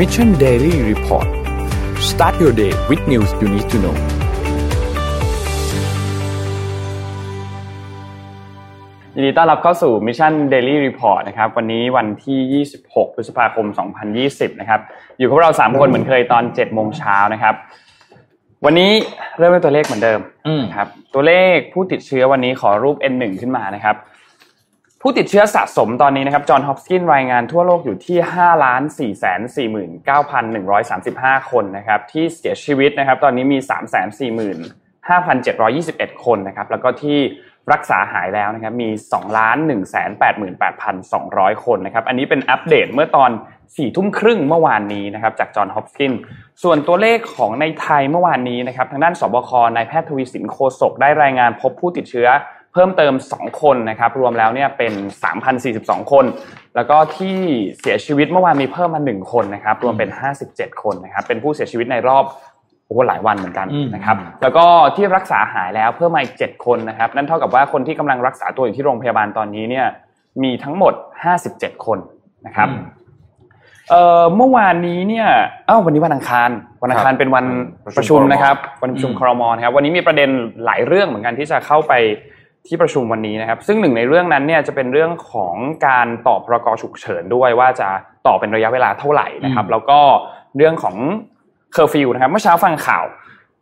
Mission Daily Report start your day with news you need to know ยินดีต้อนรับเข้าสู่ Mission Daily Report นะครับ วันนี้วันที่ 26 พฤษภาคม 2020 นะครับ อยู่กับเรา 3 คนเหมือนเคยตอน 7 โมงเช้านะครับ วันนี้เริ่มด้วยตัวเลขเหมือนเดิมนะครับ ตัวเลขผู้ติดเชื้อวันนี้ขอรูป N1 ขึ้นมานะครับ ผู้ติดเชื้อสะสมตอนนี้นะครับจอห์นฮอปกินรายงานทั่วโลกอยู่ที่5 4 4 9 1 3 5 คนนะครับที่เสียชีวิตนะครับตอนนี้มี 3 4 5 7 2 1 คนนะครับแล้วก็ที่รักษาหายแล้วนะครับมี 2 ล้าน 1 8 8 2 0 0 คนนะครับอันนี้เป็นอัปเดตเมื่อตอน4ทุ่มครึ่งเมื่อวานนี้นะครับจากจอห์นฮอปกิน ส่วนตัวเลขของในไทยเมื่อวานนี้นะครับทางด้านสบค นายแพทย์ทวีสินโคศกได้รายงานพบผู้ติดเชื้อ เพิ่มเติม 2 คนนะครับรวมแล้วเนี่ยเป็น 3,042 คน แล้วก็ที่เสียชีวิตเมื่อวานมีเพิ่มมา 1 คนนะครับรวมเป็น 57 คนนะครับเป็นผู้เสียชีวิตในรอบโอ้หลายวันเหมือนกันนะครับแล้วก็ที่รักษาหายแล้วเพิ่มมาอีก 7 คนนะครับนั่นเท่ากับว่าคนที่กำลังรักษาตัวอยู่ที่โรงพยาบาลตอนนี้เนี่ยมีทั้งหมด 57 คนนะครับเอ่อเมื่อวานนี้เนี่ยอ้าววันนี้วันอังคาร วันอังคารเป็นวันประชุมนะครับ วันประชุมครมนะครับ วันนี้มีประเด็นหลายเรื่องเหมือนกันที่จะเข้าไป ที่ประชุมวันนี้นะครับ ซึ่งหนึ่งในเรื่องนั้นเนี่ยจะเป็นเรื่องของการต่อพรกฉุกเฉินด้วยว่าจะต่อเป็นระยะเวลาเท่าไหร่นะครับ แล้วก็เรื่องของเคอร์ฟิวนะครับเมื่อเช้าฟังข่าว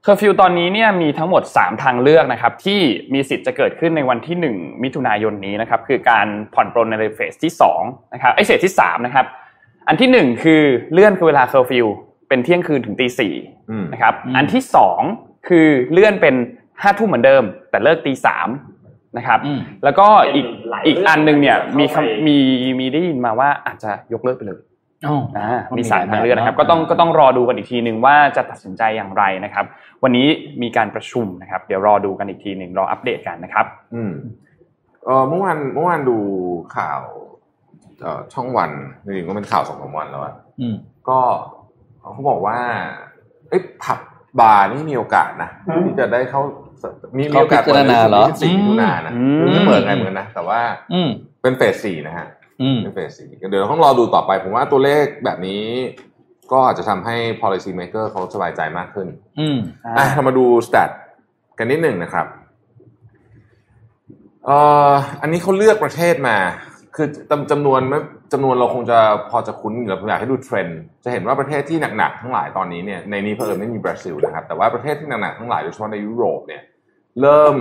เคอร์ฟิวตอนนี้เนี่ยมีทั้งหมด 3 ทางเลือกนะครับ ที่มีสิทธิ์จะเกิดขึ้นในวันที่ 1 มิถุนายนนี้นะครับ คือการผ่อนปรนในเฟสที่2นะครับไอเฟสที่3นะครับ อันที่หนึ่งคือเลื่อนคือเวลาเคอร์ฟิวเป็นเที่ยงคืนถึงตีสี่นะครับ อันที่สองคือเลื่อนเป็นห้าทุ่มเหมือนเดิม แต่เลิกตีสาม นะครับแล้วก็อีกอีกอันหนึ่งเนี่ยมีมีมีได้ยินมาว่าอาจจะยกเลิกไปเลยอ่ามีสามทางเลือกนะครับ ก็ต้องก็ต้องรอดูกันอีกทีหนึ่งว่าจะตัดสินใจอย่างไรนะครับ วันนี้มีการประชุมนะครับ เดี๋ยวรอดูกันอีกทีหนึ่งรออัปเดตกันนะครับ อืมเออเมื่อวานเมื่อวานดูข่าวเอ่อช่องวันจริงๆก็เป็นข่าวสองสามวันแล้วอะก็เขาบอกว่าเอ้ผับบาร์นี่มีโอกาสนะที่จะได้เข้า มีมีโอกาสเปิดในสี่มิถุนายนนะไม่เปิดไงเหมือนนะ แต่ว่าเป็นเฟสสี่นะฮะเป็นเฟสสี่เดี๋ยวต้องรอดูต่อไป ผมว่าตัวเลขแบบนี้ ก็อาจจะทำให้ policy maker เขาสบายใจมากขึ้น อืมอะเรามาดูส t ต t กันนิดหนึ่งนะครับเอ่ออันนี้เขาเลือกประเทศมา คือจำจำนวน จำนวนเราคงจะพอจะคุ้นอยู่แล้วผมอยากให้ดูเทรนด์จะเห็นว่าประเทศที่หนักๆทั้งหลายตอนนี้เนี่ยในนี้เพิ่มไม่มีบราซิลนะครับ แต่ว่าประเทศที่หนักๆทั้งหลายโดยเฉพาะในยุโรปเนี่ยเริ่ม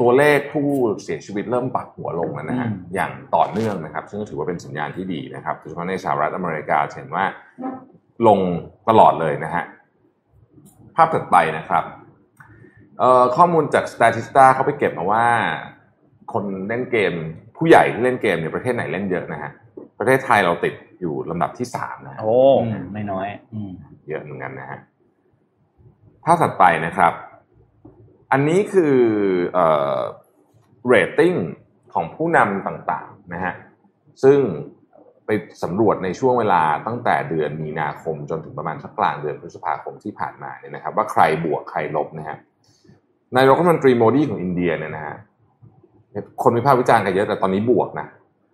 ตัวเลขผู้เสียชีวิตเริ่มปรับหัวลงแล้วนะฮะอย่างต่อเนื่องนะครับ ซึ่งถือว่าเป็นสัญญาณที่ดีนะครับโดยเฉพาะในสหรัฐอเมริกาเห็นว่าลงตลอดเลยนะฮะภาพถัดไปนะครับเอ่อข้อมูลจาก Statista เขาไปเก็บมาว่า คนเล่นเกม ผู้ใหญ่ที่เล่นเกมเนี่ยประเทศไหนเล่นเยอะนะฮะประเทศไทยเราติดอยู่ลำดับที่สามนะโอ้ไม่น้อยเยอะเหมือนกันนะฮะภาพถัดไปนะครับ อันนี้คือเอ่อเรตติ้งของผู้นำต่างๆนะฮะซึ่งไปสำรวจในช่วงเวลาตั้งแต่เดือนมีนาคมจนถึงประมาณสักกลางเดือนพฤษภาคมที่ผ่านมาเนี่ยนะครับ ว่าใครบวกใครลบนะฮะนายรัฐมนตรีโมดีของอินเดียเนี่ยนะฮะ คนวิพากษ์วิจารณ์กันเยอะแต่ตอนนี้บวกนะ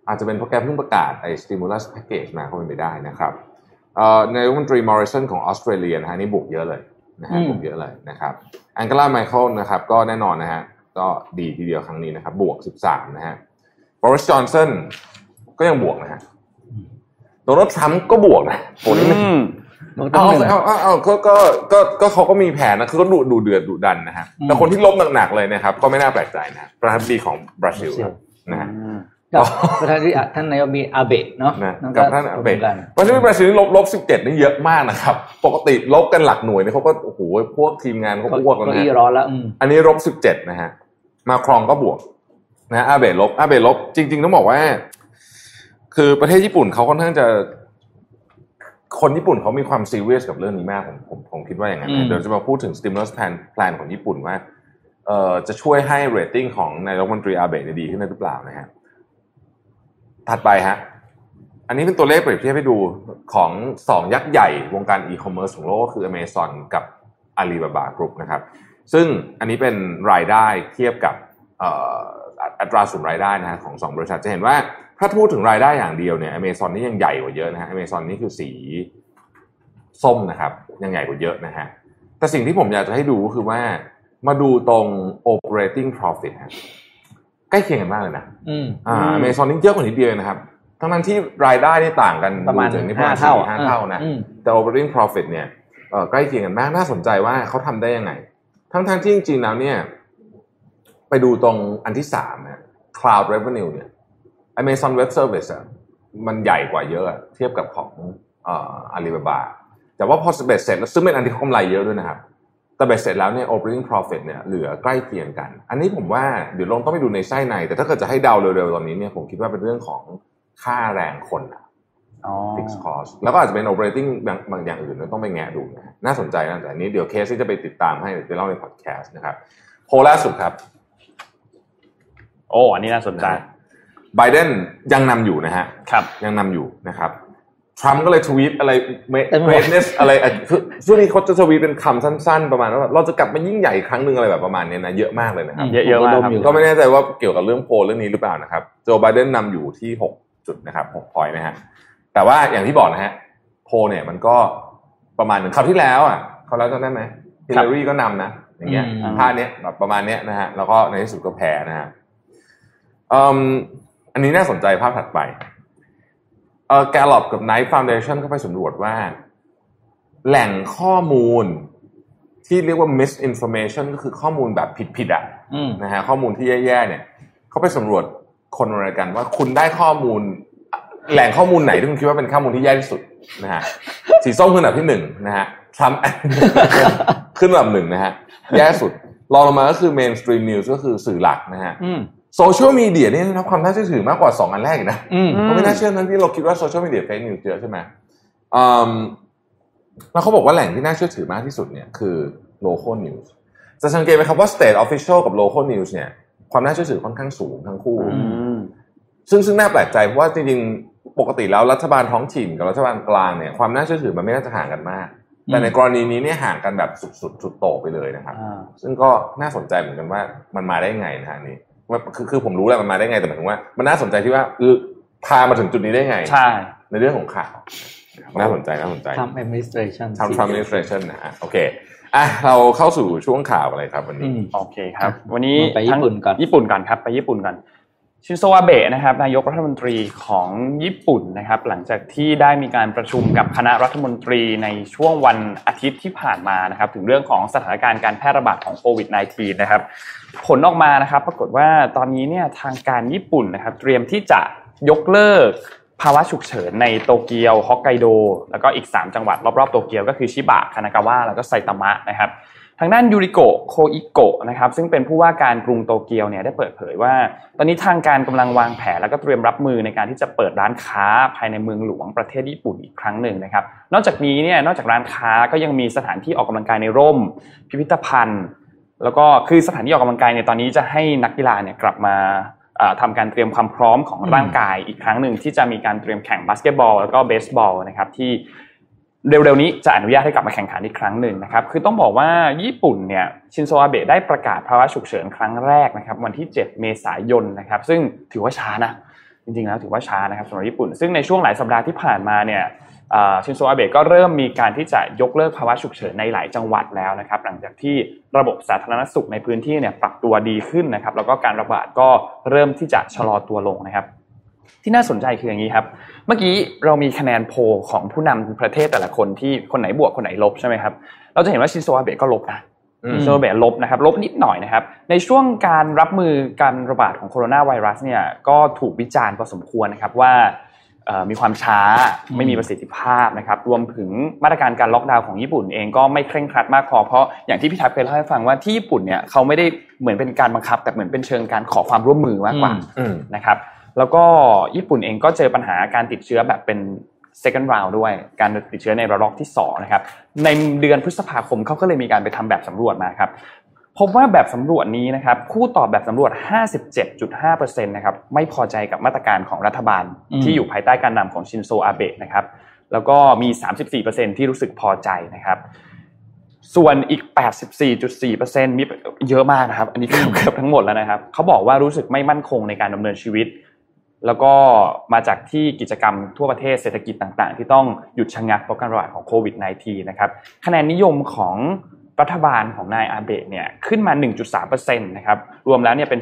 อาจจะเป็นเพราะแกเพิ่งประกาศไอ้ stimulus package มาเข้าไปไม่ได้นะครับนายรัฐมนตรีมอริสันของออสเตรเลียนะฮะนี่บวกเยอะเลยนะฮะบวกเยอะเลยนะครับแองเกลาไมเคิลนะครับก็แน่นอนนะฮะก็ดีทีเดียวครั้งนี้นะครับบวก 13 นะฮะบริสจอนสันก็ยังบวกนะฮะโดนัลด์ทรัมป์ก็บวกนะโอ้นี่ เอาเอาเอาเอาก็ก็ก็ก็เขาก็มีแผนนะคือก็ดูดูเดือดดุดันนะฮะแต่คนที่ล้มหนักๆเลยนะครับ ก็ไม่น่าแปลกใจนะประธานาธิบดีของบราซิลนะฮะประธานาธิบดีท่านนายกมีอาเบะเนาะกับท่านอาเบะวันนี้บราซิลลบลบสิบเจ็ดนี่เยอะมากนะครับ ปกติลบกันหลักหน่วยเนี่ยเขาก็โอ้โหพวกทีมงานเขาอ้วกแล้วนะร้อนแล้วอันนี้ลบสิบเจ็ดนะฮะมาครงก็บวกนะอาเบะลบอาเบะลบจริง ๆ ต้องบอกว่า คือประเทศญี่ปุ่นเขาค่อนข้างจะ คนญี่ปุ่นเขามีความซีเรียสกับเรื่องนี้มากผมผมผมคิดว่าอย่างนั้นเดี๋ยวจะมาพูดถึง stimulus plan plan ของญี่ปุ่นว่าเอ่อจะช่วยให้เรตติ้งของนายกรัฐมนตรีอาเบะดีขึ้นได้หรือเปล่านะฮะถัดไปฮะอันนี้เป็นตัวเลขเปรียบเทียบให้ดูของสองยักษ์ใหญ่วงการอีคอมเมิร์ซของโลกก็คือ Amazon กับ Alibaba Group นะครับ ซึ่งอันนี้เป็นรายได้เทียบกับอัตราส่วนรายได้นะฮะของสองบริษัทจะเห็นว่า ถ้าพูดถึงรายได้อย่างเดียวเนี่ย Amazon นี่ยังใหญ่กว่าเยอะนะฮะ Amazon นี่คือสีส้มนะครับ ยังใหญ่กว่าเยอะนะฮะแต่สิ่งที่ผมอยากจะให้ดูก็คือว่ามาดูตรง operating profit ฮะใกล้เคียงกันมากเลยนะอืมอ่าอเมซอนนี่เยอะกว่านิดเดียวนะครับ ทั้งนั้นที่รายได้นี่ต่างกันประมาณดูถึงนี่ประมาณห้าเท่าสี่ห้าเท่านะอืมแต่ operating profit เนี่ยเอ่อใกล้เคียงกันมากน่าสนใจว่าเขาทำได้ยังไง ทั้งทงๆที่จริงๆแล้วเนี่ย ไปดูตรงอันที่สามนะ cloud revenue เนี่ย Amazon Web Service อะมันใหญ่กว่าเยอะอะเทียบกับของเอ่อ Alibaba แต่ว่าพอเบ็ดเสร็จแล้วซึ่งเป็นอันที่เขากำไรเยอะด้วยนะครับ แต่เบ็ดเสร็จแล้วเนี่ย operating profit เนี่ยเหลือใกล้เคียงกัน อันนี้ผมว่าเดี๋ยวลองต้องไปดูในไส้ใน แต่ถ้าเกิดจะให้เดาเร็วๆตอนนี้เนี่ยผมคิดว่าเป็นเรื่องของค่าแรงคนอะอ๋อ fixed cost แล้วก็อาจจะเป็น operating บางบางอย่างอื่นต้องไปแงะดูนะน่าสนใจน่าสนใจอันนี้เดี๋ยวเคสที่จะไปติดตามให้เดี๋ยวเล่าในพอดแคสต์นะครับโพลล่าสุดครับ โอ้อันนี้น่าสนใจ ไบเดนยังนำอยู่นะฮะครับยังนำอยู่นะครับทรัมป์ก็เลยทวีตอะไรเมเต็มไปหมดเนสอะไรอะคือช่วงนี้เขาจะทวีตเป็นคำสั้นๆ ประมาณว่าแบบเราจะกลับมายิ่งใหญ่อีกครั้งหนึ่งอะไรแบบประมาณเนี้ยนะเยอะมากเลยนะครับเยอะๆมากครับก็ไม่แน่ใจว่าเกี่ยวกับเรื่องโพลเรื่องนี้หรือเปล่านะครับโจไบเดนนำอยู่ที่6จุดนะครับ6พอยต์นะฮะแต่ว่าอย่างที่บอกนะฮะโพลเนี่ยมันก็ประมาณหนึ่งคราวที่แล้วอะเขาวแล้วจำได้ไหมฮิลลารีก็นำนะอย่างเงี้ยอืมท่าเนี้ยแบบประมาณเนี้ยนะฮะแล้วก็ในที่สุดก็แพ้นะฮะ อืมอันนี้น่าสนใจภาพถัดไปเออแกลลอบกับ Knight Foundation ก็ไปสำรวจว่า แหล่งข้อมูลที่เรียกว่า misinformation ก็คือข้อมูลแบบผิดๆอะอืมนะฮะข้อมูลที่แย่ๆเนี่ยเขาไปสำรวจคนอเมริกันว่าคุณได้ข้อมูล แหล่งข้อมูลไหนที่คุณคิดว่าเป็นข้อมูลที่แย่ที่สุดนะฮะสีส้มขึ้นอันดับที่หนึ่งนะฮะทรัมป์ขึ้นอันดับหนึ่งนะฮะแย่สุดรองลงมาก็คือ mainstream news ก็คือสื่อหลักนะฮะอืม โซเชียลมีเดียนี่ได้รับความน่าเชื่อถือมากกว่าสองอันแรกอีกนะอืมก็ไม่น่าเชื่อนั้นที่เราคิดว่าโซเชียลมีเดียเฟซนิวส์เยอะใช่ไหมอืมแล้วเขาบอกว่าแหล่งที่น่าเชื่อถือมากที่สุดเนี่ยคือ local news จะสังเกตไหมครับว่า state official กับ local news เนี่ยความน่าเชื่อถือค่อนข้างสูงทั้งคู่อืมซึ่งซึ่งน่าแปลกใจเพราะว่าจริงๆปกติแล้วรัฐบาลท้องถิ่นกับรัฐบาลกลางเนี่ยความน่าเชื่อถือมันไม่น่าจะห่างกันมาก แต่ในกรณีนี้เนี่ยห่างกันแบบสุดๆสุดโต่งไปเลยนะครับอ่าซึ่งก็น่าสนใจเหมือนกันว่ามันมาได้ไงนะฮะอันนี้ว่า คือคือผมรู้แหละมันมาได้ไงแต่หมายถึงว่า มันน่าสนใจที่ว่าเออพามาถึงจุดนี้ได้ไง ใช่ ในเรื่องของข่าวน่าสนใจน่าสนใจทำ administration ทำ Trump administration นะฮะโอเคอะเราเข้าสู่ช่วงข่าวอะไรครับวันอืนี้มโอเคครับ วันนี้ไปญี่ปุ่นก่อนญี่ปุ่นก่อนครับ ไปญี่ปุ่นก่อน ชินโซอาเบะนะครับนายกรัฐมนตรีของญี่ปุ่นนะครับ หลังจากที่ได้มีการประชุมกับคณะรัฐมนตรีในช่วงวันอาทิตย์ที่ผ่านมานะครับ ถึงเรื่องของสถานการณ์การแพร่ระบาดของโควิด -19 นะครับ ผลออกมานะครับ ปรากฏว่าตอนนี้เนี่ยทางการญี่ปุ่นนะครับ เตรียมที่จะยกเลิกภาวะฉุกเฉินในโตเกียวฮอกไกโด แล้วก็อีก 3 จังหวัดรอบๆโตเกียวก็คือชิบะคานากาวะแล้วก็ไซตามะนะครับ ทางด้านยูริโกโคอิโกะนะครับซึ่งเป็นผู้ว่าการกรุงโตเกียวเนี่ยได้เปิดเผยว่า ตอนนี้ทางการกำลังวางแผนแล้วก็เตรียมรับมือในการที่จะเปิดร้านค้าภายในเมืองหลวงประเทศญี่ปุ่นอีกครั้งหนึ่งนะครับ นอกจากนี้เนี่ยนอกจากร้านค้าก็ยังมีสถานที่ออกกำลังกายในร่ม พิพิธภัณฑ์ แล้วก็คือสถานที่ออกกำลังกายเนี่ยตอนนี้จะให้นักกีฬาเนี่ยกลับมาเอ่อทำการเตรียมความพร้อมของร่างกายอีกครั้งหนึ่งที่จะมีการเตรียมแข่งบาสเกตบอลแล้วก็เบสบอลนะครับที่ เร็วๆนี้จะอนุญาตให้กลับมาแข่งขันอีกครั้งหนึ่งนะครับ คือต้องบอกว่าญี่ปุ่นเนี่ยชินโซอาเบะได้ประกาศภาวะฉุกเฉินครั้งแรกนะครับวันที่ 7 เมษายนนะครับ ซึ่งถือว่าช้านะ จริงๆแล้วถือว่าช้านะครับสำหรับญี่ปุ่น ซึ่งในช่วงหลายสัปดาห์ที่ผ่านมาเนี่ยชินโซอาเบะก็เริ่มมีการที่จะยกเลิกภาวะฉุกเฉินในหลายจังหวัดแล้วนะครับ หลังจากที่ระบบสาธารณสุขในพื้นที่เนี่ยปรับตัวดีขึ้นนะครับ แล้วก็การระบาดก็เริ่มที่จะชะลอตัวลงนะครับ ที่น่าสนใจคืออย่างนี้ครับ เมื่อกี้เรามีคะแนนโพลของผู้นำประเทศแต่ละคนที่คนไหนบวกคนไหนลบใช่ไหมครับ เราจะเห็นว่าชินโซอาเบะก็ลบนะอืมชินโซอาเบะลบนะครับ ลบนิดหน่อยนะครับ ในช่วงการรับมือการระบาดของโคโรนาไวรัสเนี่ยก็ถูกวิจารณ์พอสมควรนะครับว่าเอ่อมีความช้าไม่มีประสิทธิภาพนะครับ รวมถึงมาตรการการล็อกดาวน์ของญี่ปุ่นเองก็ไม่เคร่งครัดมากพอเพราะอย่างที่พี่ทัพเคยเล่าให้ฟังว่าที่ญี่ปุ่นเนี่ยเขาไม่ได้เหมือนเป็นการบังคับ แต่เหมือนเป็นเชิงการขอความร่วมมือมากกว่าอืมอืมนะครับ แล้วก็ญี่ปุ่นเองก็เจอปัญหาการติดเชื้อแบบเป็น second round ด้วย การติดเชื้อในระลอกที่2นะครับ ในเดือนพฤษภาคมเขาก็เลยมีการไปทำแบบสำรวจมาครับ พบว่าแบบสำรวจนี้นะครับผู้ตอบแบบสำรวจ 57.5%นะครับไม่พอใจกับมาตรการของรัฐบาลที่อยู่ภายใต้การนำของชินโซอาเบะนะครับ แล้วก็มี 34%ที่รู้สึกพอใจนะครับส่วนอีก 84.4%มีเยอะมากนะครับ อันนี้เกือบเกือบทั้งหมดแล้วนะครับ เขาบอกว่ารู้สึกไม่มั่นคงในการดำเนินชีวิต แล้วก็มาจากที่กิจกรรมทั่วประเทศเศรษฐกิจต่าง ๆ ที่ต้องหยุดชะงักเพราะการระบาดของโควิด -19 นะครับคะแนนนิยมของรัฐบาลของนายอาเบะเนี่ยขึ้นมา 1.3%นะครับรวมแล้วเนี่ยเป็น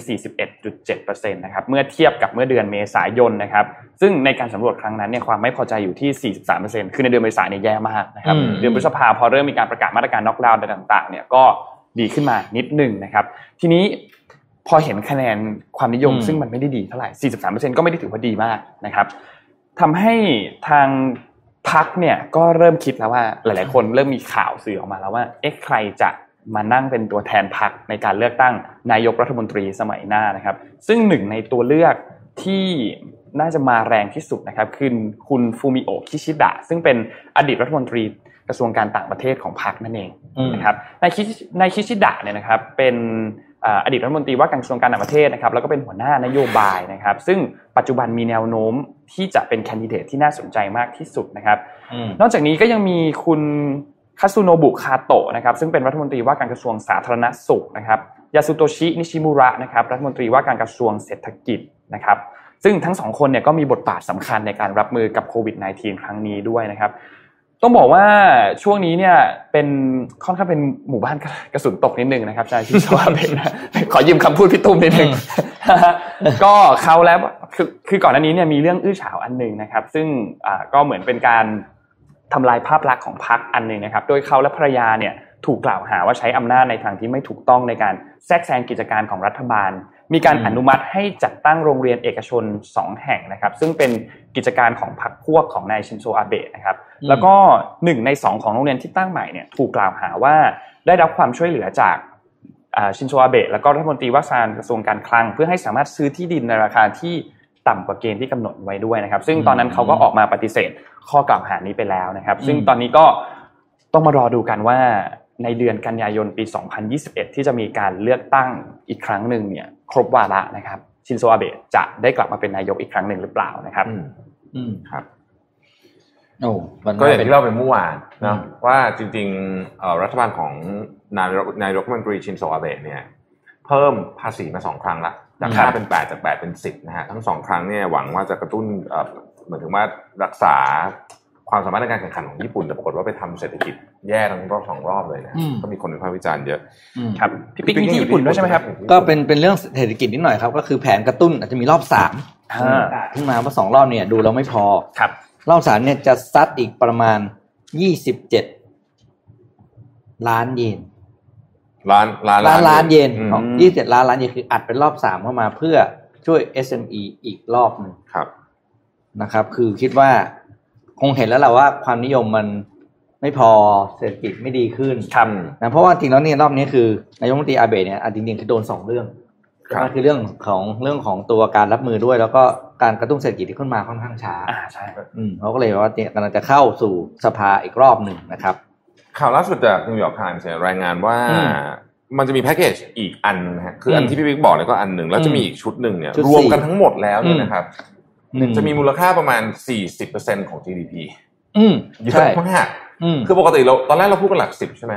41.7%นะครับเมื่อเทียบกับเมื่อเดือนเมษายนนะครับซึ่งในการสำรวจครั้งนั้นเนี่ยความไม่พอใจอยู่ที่ 43%คือในเดือนเมษายนเนี่ยแย่มากนะครับอืมเดือนพฤษภาพอเริ่มมีการประกาศมาตรการน็อกดาวน์ต่างๆเนี่ยก็ดีขึ้นมานิดหนึ่งนะครับ ทีนี้ พอเห็นคะแนนความนิยมอืมซึ่งมันไม่ได้ดีเท่าไหร่ 43%ก็ไม่ได้ถือว่าดีมากนะครับทำให้ทางพักเนี่ยก็เริ่มคิดแล้วว่าหลาย ๆ คนเริ่มมีข่าวสื่อออกมาแล้วว่าเอ๊ะใครจะมานั่งเป็นตัวแทนพักในการเลือกตั้งนายกรัฐมนตรีสมัยหน้านะครับ ซึ่งหนึ่งในตัวเลือกที่น่าจะมาแรงที่สุดนะครับคือคุณฟูมิโอะคิชิดะซึ่งเป็นอดีตรัฐมนตรีกระทรวงการต่างประเทศของพรรคนั่นเองอืมนะครับนายคินายคิชิดะเนี่ยนะครับเป็น อ่าอดีตรัฐมนตรีว่าการกระทรวงการต่างประเทศนะครับแล้วก็เป็นหัวหน้านโยบายนะครับ ซึ่งปัจจุบันมีแนวโน้มที่จะเป็นแคนดิเดตที่น่าสนใจมากที่สุดนะครับอืมนอกจากนี้ก็ยังมีคุณคาซุโนบุคาโตะนะครับซึ่งเป็นรัฐมนตรีว่าการกระทรวงสาธารณสุขนะครับยาสุโตชินิชิมุระนะครับรัฐมนตรีว่าการกระทรวงเศรษฐกิจนะครับซึ่งทั้งสองคนเนี่ยก็มีบทบาทสำคัญในการรับมือกับโควิด -19 ครั้งนี้ด้วยนะครับ ต้องบอกว่าช่วงนี้เนี่ยเป็นค่อนข้างเป็นหมู่บ้านกระสุนตกนิดนึงนะครับอาจารย์ชินโซอาเบะนขอยืมคำพูดพี่ตุ้มนิดนึงก็เขาแล้วคือคือก่อนหน้านี้เนี่ยมีเรื่องอื้อฉาวอันหนึ่งนะครับ ซึ่งอ่าก็เหมือนเป็นการทำลายภาพลักษณ์ของพรรคอันหนึ่งนะครับ โดยเขาและภรรยาเนี่ยถูกกล่าวหาว่าใช้อำนาจในทางที่ไม่ถูกต้องในการแทรกแซงกิจการของรัฐบาล มีการอืมอนุมัติให้จัดตั้งโรงเรียนเอกชน 2 แห่งนะครับ ซึ่งเป็นกิจการของพรรคพวกของนายชินโซอาเบะนะครับ แล้วก็หนึ่งในสองของโรงเรียนที่ตั้งใหม่เนี่ยถูกกล่าวหาว่าได้รับความช่วยเหลือจากอ่าชินโซอาเบะแล้วก็รัฐมนตรีว่าการกระทรวงการคลัง เพื่อให้สามารถซื้อที่ดินในราคาที่ต่ำกว่าเกณฑ์ที่กำหนดไว้ด้วยนะครับ ซึ่งตอนนั้นเขาก็ออกมาปฏิเสธข้อกล่าวหานี้ไปแล้วนะครับ ซึ่งตอนนี้ก็ต้องมารอดูกันว่า ในเดือนกันยายนปี 2021 ที่จะมีการเลือกตั้งอีกครั้งหนึ่งเนี่ยครบวาระนะครับชินโซอาเบะจะได้กลับมาเป็นนายกอีกครั้งหนึ่งหรือเปล่านะครับ อืมอืมครับโอ้มันก็อย่างเป็นที่เราไปเมื่อวานนะอืมว่าจริงๆเอ่อรัฐบาลของนายกนายกรัฐมนตรีชินโซอาเบะเนี่ย เพิ่มภาษีมาสองครั้งละจากครับห้าเป็นแปดจากแปดเป็นสิบนะฮะทั้งสองครั้งเนี่ยหวังว่าจะกระตุ้นเอ่อเหมือนถึงว่ารักษา ความสามารถในการแข่งขันของญี่ปุ่นแต่ปรากฏว่าไปทำเศรษฐกิจแย่ทั้งรอบสองรอบเลยนะอืมก็มีคนวิพากษ์วิจารณ์เยอะอืมครับพี่ปิ๊กมีที่ญี่ปุ่นด้วยใช่ไหมครับ ก็เป็นเป็นเรื่องเศรษฐกิจนิดหน่อยครับ ก็คือแผนกระตุ้นอาจจะมีรอบสามอ่าขึ้นมาว่าสองรอบเนี่ยดูแล้วไม่พอครับ รอบสามเนี่ยจะซัดอีกประมาณยี่สิบเจ็ดล้านเยนล้านล้านล้านล้านเยนอืมของยี่สิบเจ็ดล้านล้านเยนคืออัดเป็นรอบสามเข้ามาเพื่อช่วย SME อีกรอบหนึ่งครับนะครับ คือคิดว่า คงเห็นแล้วแหละว่าความนิยมมันไม่พอเศรษฐกิจไม่ดีขึ้นครับนะเพราะว่าจริงแล้วเนี่ยรอบนี้คือนายกรัฐมนตรีอาเบะเนี่ยอะจริงๆคือโดนสองเรื่องครับก็คือเรื่องของเรื่องของตัวการรับมือด้วย แล้วก็การกระตุ้นเศรษฐกิจที่ขึ้นมาค่อนข้างช้าอ่าใช่อืมเขาก็เลยว่าเนี่ยกำลังจะเข้าสู่สภาอีกรอบหนึ่งนะครับ ข่าวล่าสุดจากนิวยอร์กไทมส์เนี่ยรายงานว่าอืมมันจะมีแพ็กเกจอีกอันนะฮะคืออันอืมที่พี่บิ๊กบอกเนี่ยก็อันหนึ่งแล้วจะมีอีกชุดหนึ่งเนี่ยชุดรวมสี่กันทั้งหมดแล้วเนี่ยอืมนะครับหนึ่ง จะมีมูลค่าประมาณ 40%ของ GDP อืมเยใช่อะมากอืมคือปกติเราตอนแรกเราพูดกันหลักสิบใช่ไหม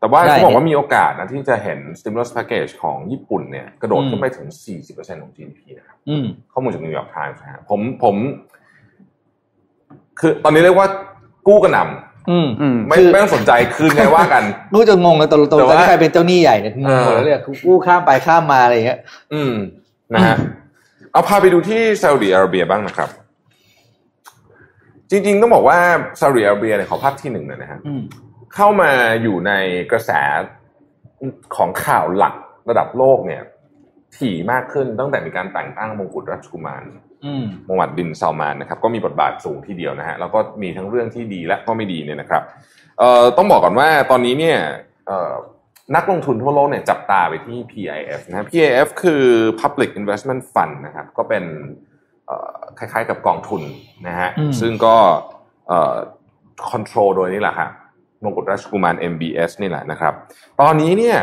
แต่ว่าใช่เขาบอกว่ามีโอกาสนะที่จะเห็น stimulus package ของญี่ปุ่นเนี่ยกระโดดอืมขึ้นไปถึง 40%ของ GDP นะครับอืมข้อมูลจากนิวยอร์กไทมส์นะฮะผมผม คือตอนนี้เรียกว่ากู้กระหน่อืมอืมำไม่คือไม่ต้องสนใจคืนไงว่ากันรู้จะงงเลยตัวตัวแต่ว่าที่ใครเป็นเจ้าหนี้ใหญ่เนี่ยงงหมดเออเลยคือกู้ข้ามไปข้ามมาอะไรอย่างเงี้ยอืมนะฮะ เอาพาไปดูที่ซาอุดิอาระเบียบ้างนะครับ จริงๆต้องบอกว่าซาอุดิอาระเบียเนี่ยขอภาพที่หนึ่งหน่อยนะฮะอืมเข้ามาอยู่ในกระแสของข่าวหลักระดับโลกเนี่ย ถี่มากขึ้นตั้งแต่มีการแต่งตั้งมงกุฎราชกุมารอืมมงวัดบินซาลมานนะครับก็มีบทบาทสูงทีเดียวนะฮะแล้วก็มีทั้งเรื่องที่ดีและก็ไม่ดีเนี่ยนะครับเอ่อต้องบอกก่อนว่าตอนนี้เนี่ยเอ่อ นักลงทุนทั่วโลกเนี่ยจับตาไปที่ PIF นะฮะ PIF คือ Public Investment Fund นะครับ ก็เป็นเอ่อคล้ายๆกับกองทุนนะฮะอืมซึ่งก็เอ่อคอนโทรลโดยนี่แหละครับมงกุฎราชกุมาร MBS นี่แหละนะครับ ตอนนี้เนี่ย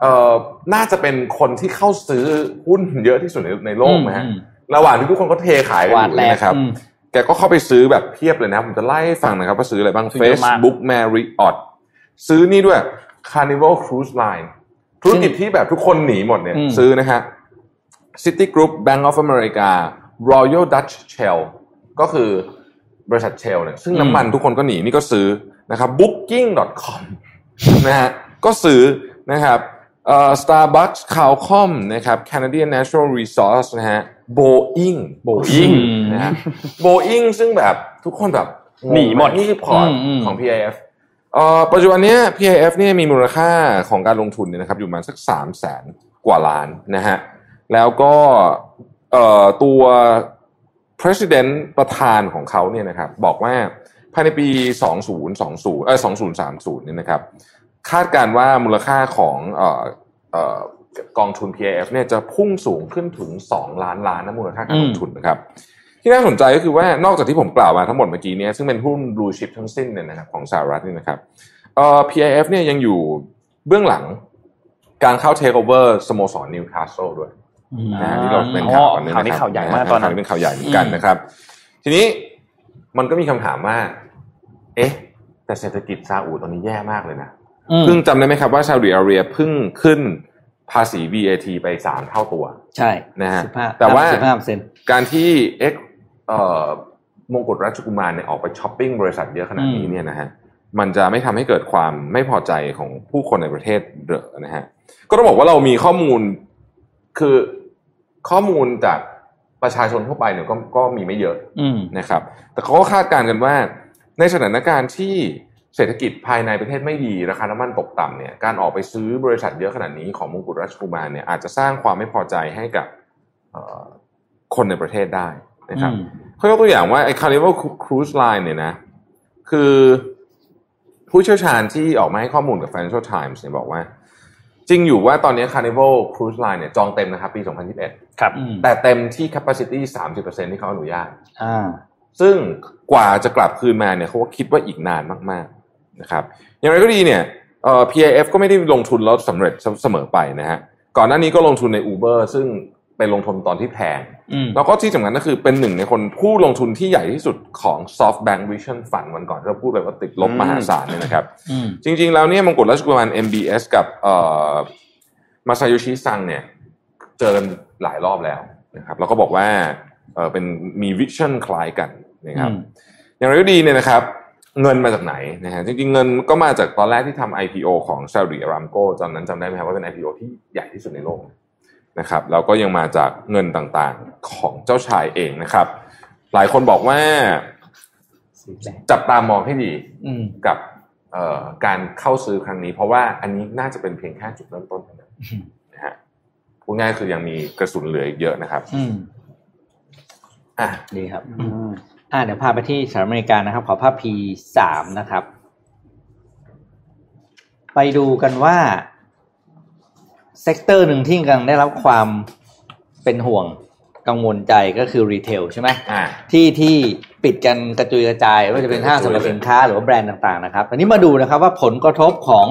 เอ่อน่าจะเป็นคนที่เข้าซื้อหุ้นเยอะที่สุดในในโลกนะฮะอืมระหว่างที่ทุกคนก็เทขายกันหอวาดยู่แรเนี่ยกนะครับอืมแกก็เข้าไปซื้อแบบเพียบเลยนะ ผมจะไล่ให้ฟังนะครับว่าซื้ออะไรบ้างซื้อเยอะมาก Facebook Marriott ซื้อนี่ด้วย Carnival Cruise Line ธุรกิจที่แบบทุกคนหนีหมดเนี่ยอืมซื้อนะฮะ City Group Bank of America Royal Dutch Shell ก็คือบริษัท Shell เนี่ยซึ่งน้ำมันทุกคนก็หนีนี่ก็ซื้อนะครับ Booking.com นะฮะก็ซื้อนะครับเอ่อ Starbucks Qualcomm นะครับ Canadian Natural Resource นะฮะ Boeing Boeing นะฮะ Boeing ซึ่งแบบทุกคนแบบงงหนีหมดนี่คือพอร์ตอืมอืมของ PIF เอ่อ ปัจจุบันนี้ PIF เนี่ยมีมูลค่าของการลงทุนเนี่ยนะครับอยู่ประมาณสักสามแสนกว่าล้านนะฮะแล้วก็ตัว president ประธานของเขาเนี่ยนะครับบอกว่าภายในปี 2020เออ2030เนี่ยนะครับคาดการว่ามูลค่าของออกองทุน PIF เนี่ยจะพุ่งสูงขึ้นถึง 2 ล้านล้านนะมูลค่าการลงทุนนะครับ ที่น่าสนใจก็คือว่านอกจากที่ผมกล่าวมาทั้งหมดเมื่อกี้เนี่ยซึ่งเป็นหุ้น blue chip ทั้งสิ้นเนี่ยนะครับของสหรัฐนี่นะครับเอ่อ PIF เนี่ยยังอยู่เบื้องหลังการเข้า take over สโมสรนิวคาสเซิลด้วยอืมนะฮะที่เราเป็นข่าวกันเนี่ยข่าวนี้นะครับข่าวใหญ่มากตอนนั้นข่าวนี้เป็นข่าวใหญ่เหมือนกันนะครับ ทีนี้มันก็มีคำถามว่า เอ๊ะ แต่เศรษฐกิจซาอุตอนนี้แย่มากเลยนะอืมเพิ่งจำได้ไหมครับว่าซาอุดิอาระเบียเพิ่งขึ้นภาษี VAT ไปสามเท่าตัว ใช่นะฮะสิบห้าแต่ว่าสิบห้าเปอร์เซ็นต์การที่เอ็กเอ่อ มงกุฎราชกุมารเนี่ยออกไปช้อปปิ้งบริษัทเยอะขนาดนี้เนี่ยนะฮะมันจะไม่ทำให้เกิดความไม่พอใจของผู้คนในประเทศเหรอนะฮะก็ต้องบอกว่าเรามีข้อมูลคือข้อมูลจากประชาชนทั่วไปเนี่ยก็ก็มีไม่เยอะอืมนะครับ แต่เขาก็คาดการณ์กันว่า ในสถานการณ์ที่เศรษฐกิจภายในประเทศไม่ดีราคาน้ำมันตกต่ำเนี่ยการออกไปซื้อบริษัทเยอะขนาดนี้ของมงกุฎราชกุมารเนี่ยอาจจะสร้างความไม่พอใจให้กับเอ่อคนในประเทศได้ นะครับอืมเขายกตัวอย่างว่าไอ้ Carnival Cruise Line เนี่ยนะคือผู้เชี่ยวชาญที่ออกมาให้ข้อมูลกับ Financial Times เนี่ยบอกว่า จริงอยู่ว่าตอนนี้ Carnival Cruise Line เนี่ยจองเต็มนะครับปี 2021 ครับอืมแต่เต็มที่ capacity 30%ที่เขาอนุญาตอ่าซึ่งกว่าจะกลับคืนมาเนี่ยเขาก็คิดว่าอีกนานมากๆนะครับอย่างไรก็ดีเนี่ยเอ่อ PIF ก็ไม่ได้ลงทุนแล้วสำเร็จเสมอไปนะฮะก่อนหน้านี้ก็ลงทุนใน Uber ซึ่ง ไปลงทุนตอนที่แพงอืมแล้วก็ที่สำคัญก็คือเป็นหนึ่งในคนผู้ลงทุนที่ใหญ่ที่สุดของ SoftBank Vision Fund วันก่อนที่เราพูดไปว่าติดลบอืมมหาศาลเนี่ยนะครับอืมจริง ๆ แล้วเนี่ยมงกุฎราชกุมาร MBS กับเอ่อมาซาโยชิซังเนี่ยเจอกันหลายรอบแล้วนะครับแล้วก็บอกว่าเออเป็นมีวิชั่นคล้ายกันนะครับอืมอย่างไรก็ดีเนี่ยนะครับเงินมาจากไหนนะฮะจริงๆเงินก็มาจากตอนแรกที่ทำ IPO ของซาอุดิอารามโกตอนนั้นจำได้ไหมครับว่าเป็น IPO ที่ใหญ่ที่สุดในโลก นะครับแล้วก็ยังมาจากเงินต่างๆของเจ้าชายเองนะครับ หลายคนบอกว่าจับตามองให้ดีอืมกับเอ่อการเข้าซื้อครั้งนี้ เพราะว่าอันนี้น่าจะเป็นเพียงแค่จุดเริ่มต้นเท่านั้นอืมนะฮะพูดง่ายคือยังมีกระสุนเหลืออีกเยอะนะครับอืมอะดีครับอ่าเดี๋ยวพาไปที่สหรัฐอเมริกานะครับ ขอภาพ P สามนะครับ ไปดูกันว่า sector หนึ่งที่กำลังได้รับความเป็นห่วงกังวลใจก็คือ retail ใช่ไหมอะที่ที่ปิดกันกระจุยกระจายไม่ว่าจะเป็นห้างสรรพสินค้าหรือว่าแบรนด์ต่างๆนะครับอันนี้มาดูนะครับว่าผลกระทบของ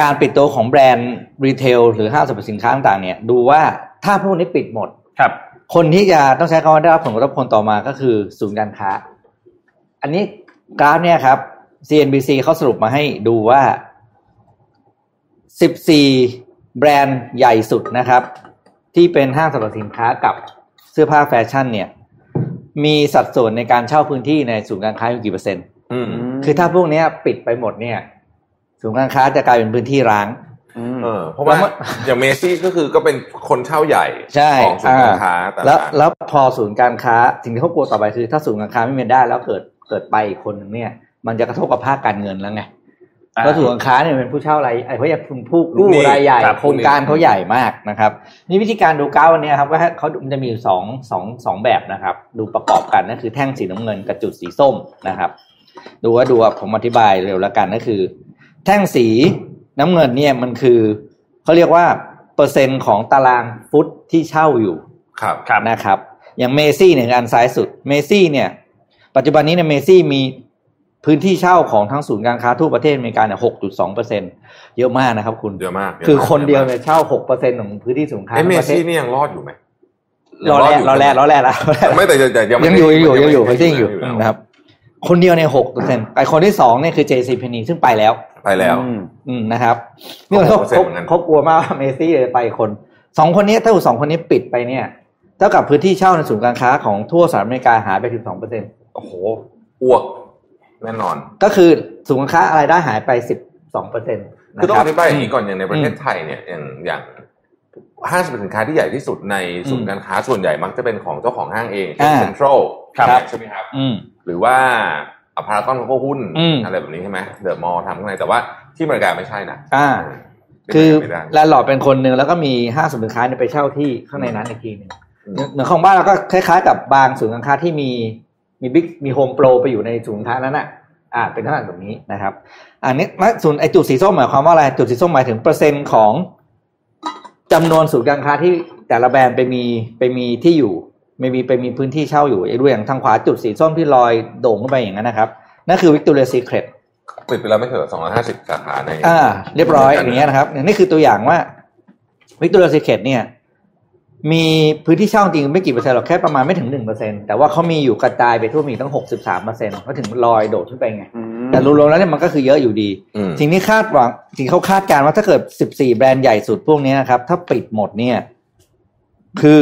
การปิดตัวของแบรนด์ retail หรือห้างสรรพสินค้าต่างๆเนี่ย ดูว่าถ้าพวกนี้ปิดหมดครับ คนที่จะต้องใช้คำว่าได้รับผลกระทบคนต่อมาก็คือศูนย์การค้า อันนี้กราฟเนี่ยครับ CNBC เขาสรุปมาให้ดูว่า 14 แบรนด์ใหญ่สุดนะครับ ที่เป็นห้างสรรพสินค้ากับเสื้อผ้าแฟชั่นเนี่ยมีสัดส่วนในการเช่าพื้นที่ในศูนย์การค้าอยู่กี่เปอร์เซ็นต์อืมคือถ้าพวกเนี้ยปิดไปหมดเนี่ยศูนย์การค้าจะกลายเป็นพื้นที่ร้างเออเพราะว่าแล้วมันอย่างเมซี่ก็คือก็เป็นคนเช่าใหญ่ใช่ของศูนย์การค้าอ่แต่แล้วละแล้วพอศูนย์การค้าสิ่งที่เขากลัวต่อไปคือ ถ้าศูนย์การค้าไม่เป็นได้แล้วเกิดเกิดไปอีกคนหนึ่งเนี่ย มันจะกระทบกับภาคการเงินแล้วไงอ่า เพราะศูนย์การค้าเนี่ยเป็นผู้เช่ารายไอ้เพราะอย่างคุณผู้กู้รายใหญ่ครับโครงการเขาใหญ่มากนะครับ นี่วิธีการดูกราฟวันนี้ครับว่าเขามันจะมีอยู่สองสองสองแบบนะครับ ดูประกอบกันนั่นคือแท่งสีน้ำเงินกับจุดสีส้มนะครับ ดูว่าดูว่าผมอธิบายเร็วแล้วกันก็คือ แท่งสีน้ำเงินเนี่ยมันคือเขาเรียกว่าเปอร์เซ็นต์ของตารางฟุตที่เช่าอยู่ครับครับนะครับ อย่างเมซี่เนี่ยคืออันซ้ายสุดเมซี่เนี่ย ปัจจุบันนี้เนี่ยเมซี่มี พื้นที่เช่าของทั้งศูนย์การค้าทั่วประเทศอเมริกาเนี่ยหกจุดสองเปอร์เซ็นเยอะมากนะครับ คุณ เยอะมาก คือคนเดียวเนี่ยเช่าหกเปอร์เซ็นของพื้นที่ศูนย์การเอ้ค้าเมทั้งประเทซี่ศนี่ยังรอดอยู่ไหมรอแรกรอแรกรอแรกแล้วไม่แต่แต่ยังไม่ยังอยู่ยังอยู่ยังอยู่ไม่ไม่ใช่อยู่นะครับ คนเดียวในหกเปอร์เซ็นต์ไอคนที่สองเนี่ยคือ JC p e n n y ซึ่งไปแล้ว ไปแล้ว อืมอืมนะครับนี่เขา6%เขาเหมือนกันเขากลัวมากว่าเมซี่จะไปคนสองคนนี้ถ้าสองคนนี้ปิดไปเนี่ยเท่ากับพื้นที่เช่าในศูนย์การค้าของทั่วสหรัฐอเมริกาหายไปถึงสองเปอร์เซ็นโอ้โหอ้วก แน่นอน ก็คือศูนย์การค้าอะไรายได้หายไปสิบสองเปอร์เซ็นต์คือต้องอธิบายอย่างนี้ก่อนอย่างในประเทศไทยเนี่ยอย่างอย่างห้างสรรพสินค้าที่ใหญ่ที่สุดในศูนย์การค้าส่วนใหญ่มักจะเป็นของเจ้าของห้างเองเซ็นทรัลใช่ไหมครับอืมหรือว่าอพาร์ตอนเขาก็หุ้นอืมอะไรแบบนี้ใช่ไหมเดอะมอลล์ทำข้างในแต่ว่าที่อเมริกาไม่ใช่นะอ่าเป็นคือไปไม่ได้ landlord เป็นคนหนึ่งแล้วก็มีห้างสรรพสินค้าเนี่ยไปเช่าที่ข้างในนั้นอีกทีหนึ่งอืมเหมือนของบ้านเราก็คล้ายๆกับบางศูนย์การค้าที่มี มีบิ๊กมีโฮมโปรไปอยู่ในศูนย์การค้านั้นอะอ่าเป็นลักษณะแบบนี้นะครับ อันนี้มาศูนย์ไอจุดสีส้มหมายความว่าอะไรจุดสีส้มหมายถึงเปอร์เซ็นต์ของจำนวนศูนย์การค้าที่แต่ละแบรนด์ไปมีไปมีที่อยู่ ไม่มีไปมีพื้นที่เช่าอยู่ไอ้ด้วยอย่างทางขวาจุดสีส้มที่ลอยโด่งขึ้นไปอย่างนั้นนะครับนั่นคือ Victoria's Secret ปิดไปแล้วไม่เกินสองร้อยห้าสิบสาขาในอ่าเรียบร้อยอย่างเงี้ยนะครับนี่คือตัวอย่างว่า Victoria's Secret เนี่ย มีพื้นที่เช่าจริงไม่กี่เปอร์เซ็นต์หรอกแค่ประมาณไม่ถึงหนึ่งเปอร์เซ็นแต่ว่าเขามีอยู่กระจายไปทั่วมีตั้งหกสิบสามเปอร์เซ็นต์ก็ถึงลอยโดดขึ้นไปไงอืมแต่รวมๆแล้วเนี่ยมันก็คือเยอะอยู่ดีอืมสิ่งที่คาดหวังสิ่งที่เขาคาดการณ์ว่าถ้าเกิดสิบสี่แบรนด์ใหญ่สุดพวกนี้นะครับ ถ้าปิดหมดเนี่ย คือ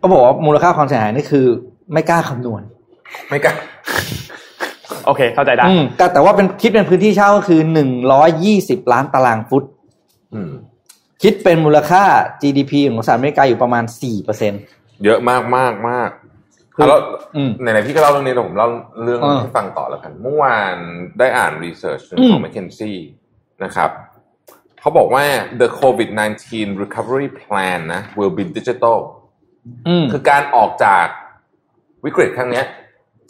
ก็บอกว่ามูลค่าความเสียหายนี่คือ ไม่กล้าคำนวณ ไม่กล้าโอเค เข้าใจได้อืมแต่แต่ว่าเป็นคิดเป็นพื้นที่เช่าก็คือหนึ่งร้อยยี่สิบล้านตารางฟุตอืม คิดเป็นมูลค่า GDP ของสหรัฐอเมริกาอยู่ประมาณสี่เปอร์เซ็นเยอะมากมากมากคือแล้วอืมไหนๆพี่ก็เล่าเรื่องนี้แต่ผมเล่าเรื่องอ่าให้ฟังต่อแล้วกัน เมื่อวานได้อ่านรีเสิร์ชอืมของ McKinsey นะครับเขาบอกว่า the COVID-19 recovery plan นะ will be digital อืมคือการออกจากวิกฤตครั้งเนี้ย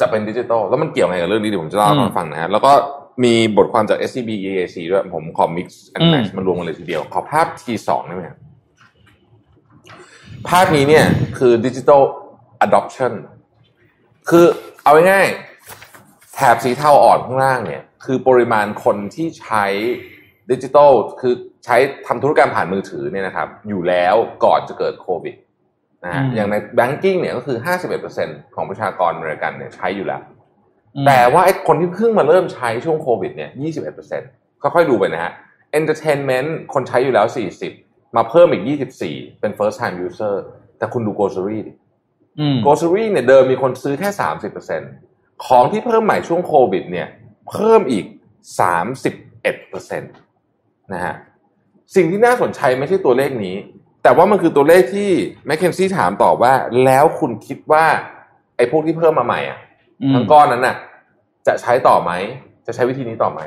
จะเป็นดิจิทัลแล้วมันเกี่ยวไงกับเรื่องนี้เดี๋ยวผมจะเล่าให้อืมฟังนะฮะแล้วก็ มีบทความจาก SCB EAC ด้วยผมขอ mix and อืม match มารวมกันเลยทีเดียว ขอภาพ T2 ได้ไหมครับภาพนี้เนี่ยคือ digital adoption คือเอาง่ายๆแถบสีเทาอ่อนข้างล่างเนี่ย คือปริมาณคนที่ใช้ดิจิทัลคือใช้ทำธุรกรรมผ่านมือถือเนี่ยนะครับ อยู่แล้วก่อนจะเกิดโควิดนะฮะอืมอย่างใน banking เนี่ยก็คือ 51%ของประชากรอเมริกันเนี่ยใช้อยู่แล้วอืม แต่ว่าไอ้คนที่เพิ่งมาเริ่มใช้ช่วงโควิดเนี่ย21%ค่อยๆดูไปนะฮะ entertainment คนใช้อยู่แล้ว40มาเพิ่มอีก24เป็น first time user แต่คุณดู grocery ดิอืม grocery เนี่ยเดิมมีคนซื้อแค่30%ของที่เพิ่มใหม่ช่วงโควิดเนี่ยเพิ่มอีก31%นะฮะสิ่งที่น่าสนใจไม่ใช่ตัวเลขนี้ แต่ว่ามันคือตัวเลขที่ m c k เคนซี่ถามต่อว่า แล้วคุณคิดว่าไอ้พวกที่เพิ่มมาใหม่อะอืม ทั้งก้อนนั้นน่ะ จะใช้ต่อไหม จะใช้วิธีนี้ต่อไหม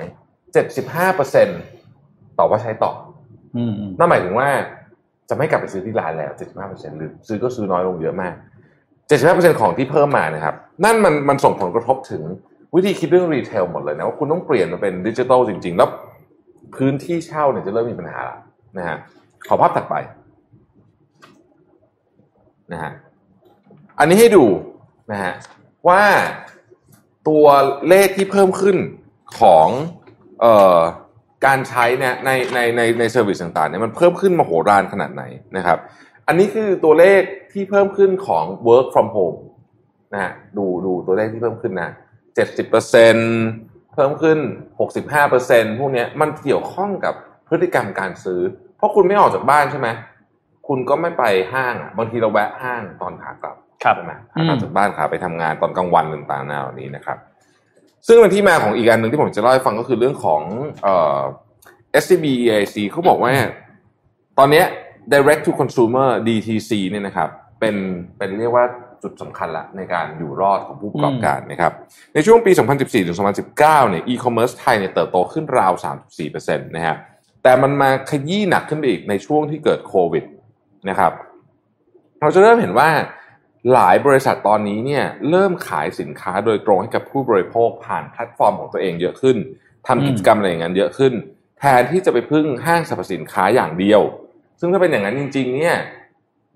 75%ตอบว่าใช้ต่ออืมอืมนั่นหมายถึงว่าจะไม่กลับไปซื้อที่ร้านแล้ว75%หรือซื้อก็ซื้อน้อยลงเยอะมาก75%ของที่เพิ่มมานะครับ นั่นมันมันส่งผลกระทบถึงวิธีคิดเรื่องรีเทลหมดเลยนะว่าคุณต้องเปลี่ยนมาเป็นดิจิทัลจริง ๆ แล้วพื้นที่เช่าเนี่ยจะเริ่มมีปัญหาแล้วนะฮะขอภาพถัดไปนะฮะอันนี้ให้ดูนะฮะ ว่าตัวเลขที่เพิ่มขึ้นของเอ่อการใช้เนี่ยในในในใน service ต่างๆเนี่ยมันเพิ่มขึ้นมโหฬารขนาดไหนนะครับ อันนี้คือตัวเลขที่เพิ่มขึ้นของ work from home นะฮะดูดูตัวเลขที่เพิ่มขึ้นนะเจ็ดสิบเปอร์เซ็นเพิ่มขึ้นหกสิบห้าเปอร์เซ็นพวกเนี้ยมันเกี่ยวข้องกับพฤติกรรมการซื้อ เพราะคุณไม่ออกจากบ้านใช่ไหมคุณก็ไม่ไปห้างบางทีเราแวะห้างตอนขากลับ ใช่ไหมขากลับจากบ้านขาไปทำงานตอนกลางวันต่างๆนาเหล่านี้นะครับ ซึ่งเป็นที่มาของอีกอันหนึ่งที่ผมจะเล่าให้ฟังก็คือเรื่องของเอ่อ SCB EIC เขาบอกว่า ตอนเนี้ย direct to consumer DTC เนี่ยนะครับ เป็นเป็นเรียกว่าจุดสำคัญละในการอยู่รอดของผู้ประกอบการนะครับ ในช่วงปี 2014 ถึง 2019 เนี่ย e-commerce ไทยเนี่ยเติบโตขึ้นราว 34%นะฮะแต่มันมาขยี้หนักขึ้นไปอีกในช่วงที่เกิดโควิดนะครับ เราจะเริ่มเห็นว่า หลายบริษัทตอนนี้เนี่ยเริ่มขายสินค้าโดยตรงให้กับผู้บริโภคผ่านแพลตฟอร์มของตัวเองเยอะขึ้นทำกิจกรรมอะไรอย่างนั้นเยอะขึ้น แทนที่จะไปพึ่งห้างสรรพสินค้าอย่างเดียว ซึ่งถ้าเป็นอย่างนั้นจริง ๆ เนี่ย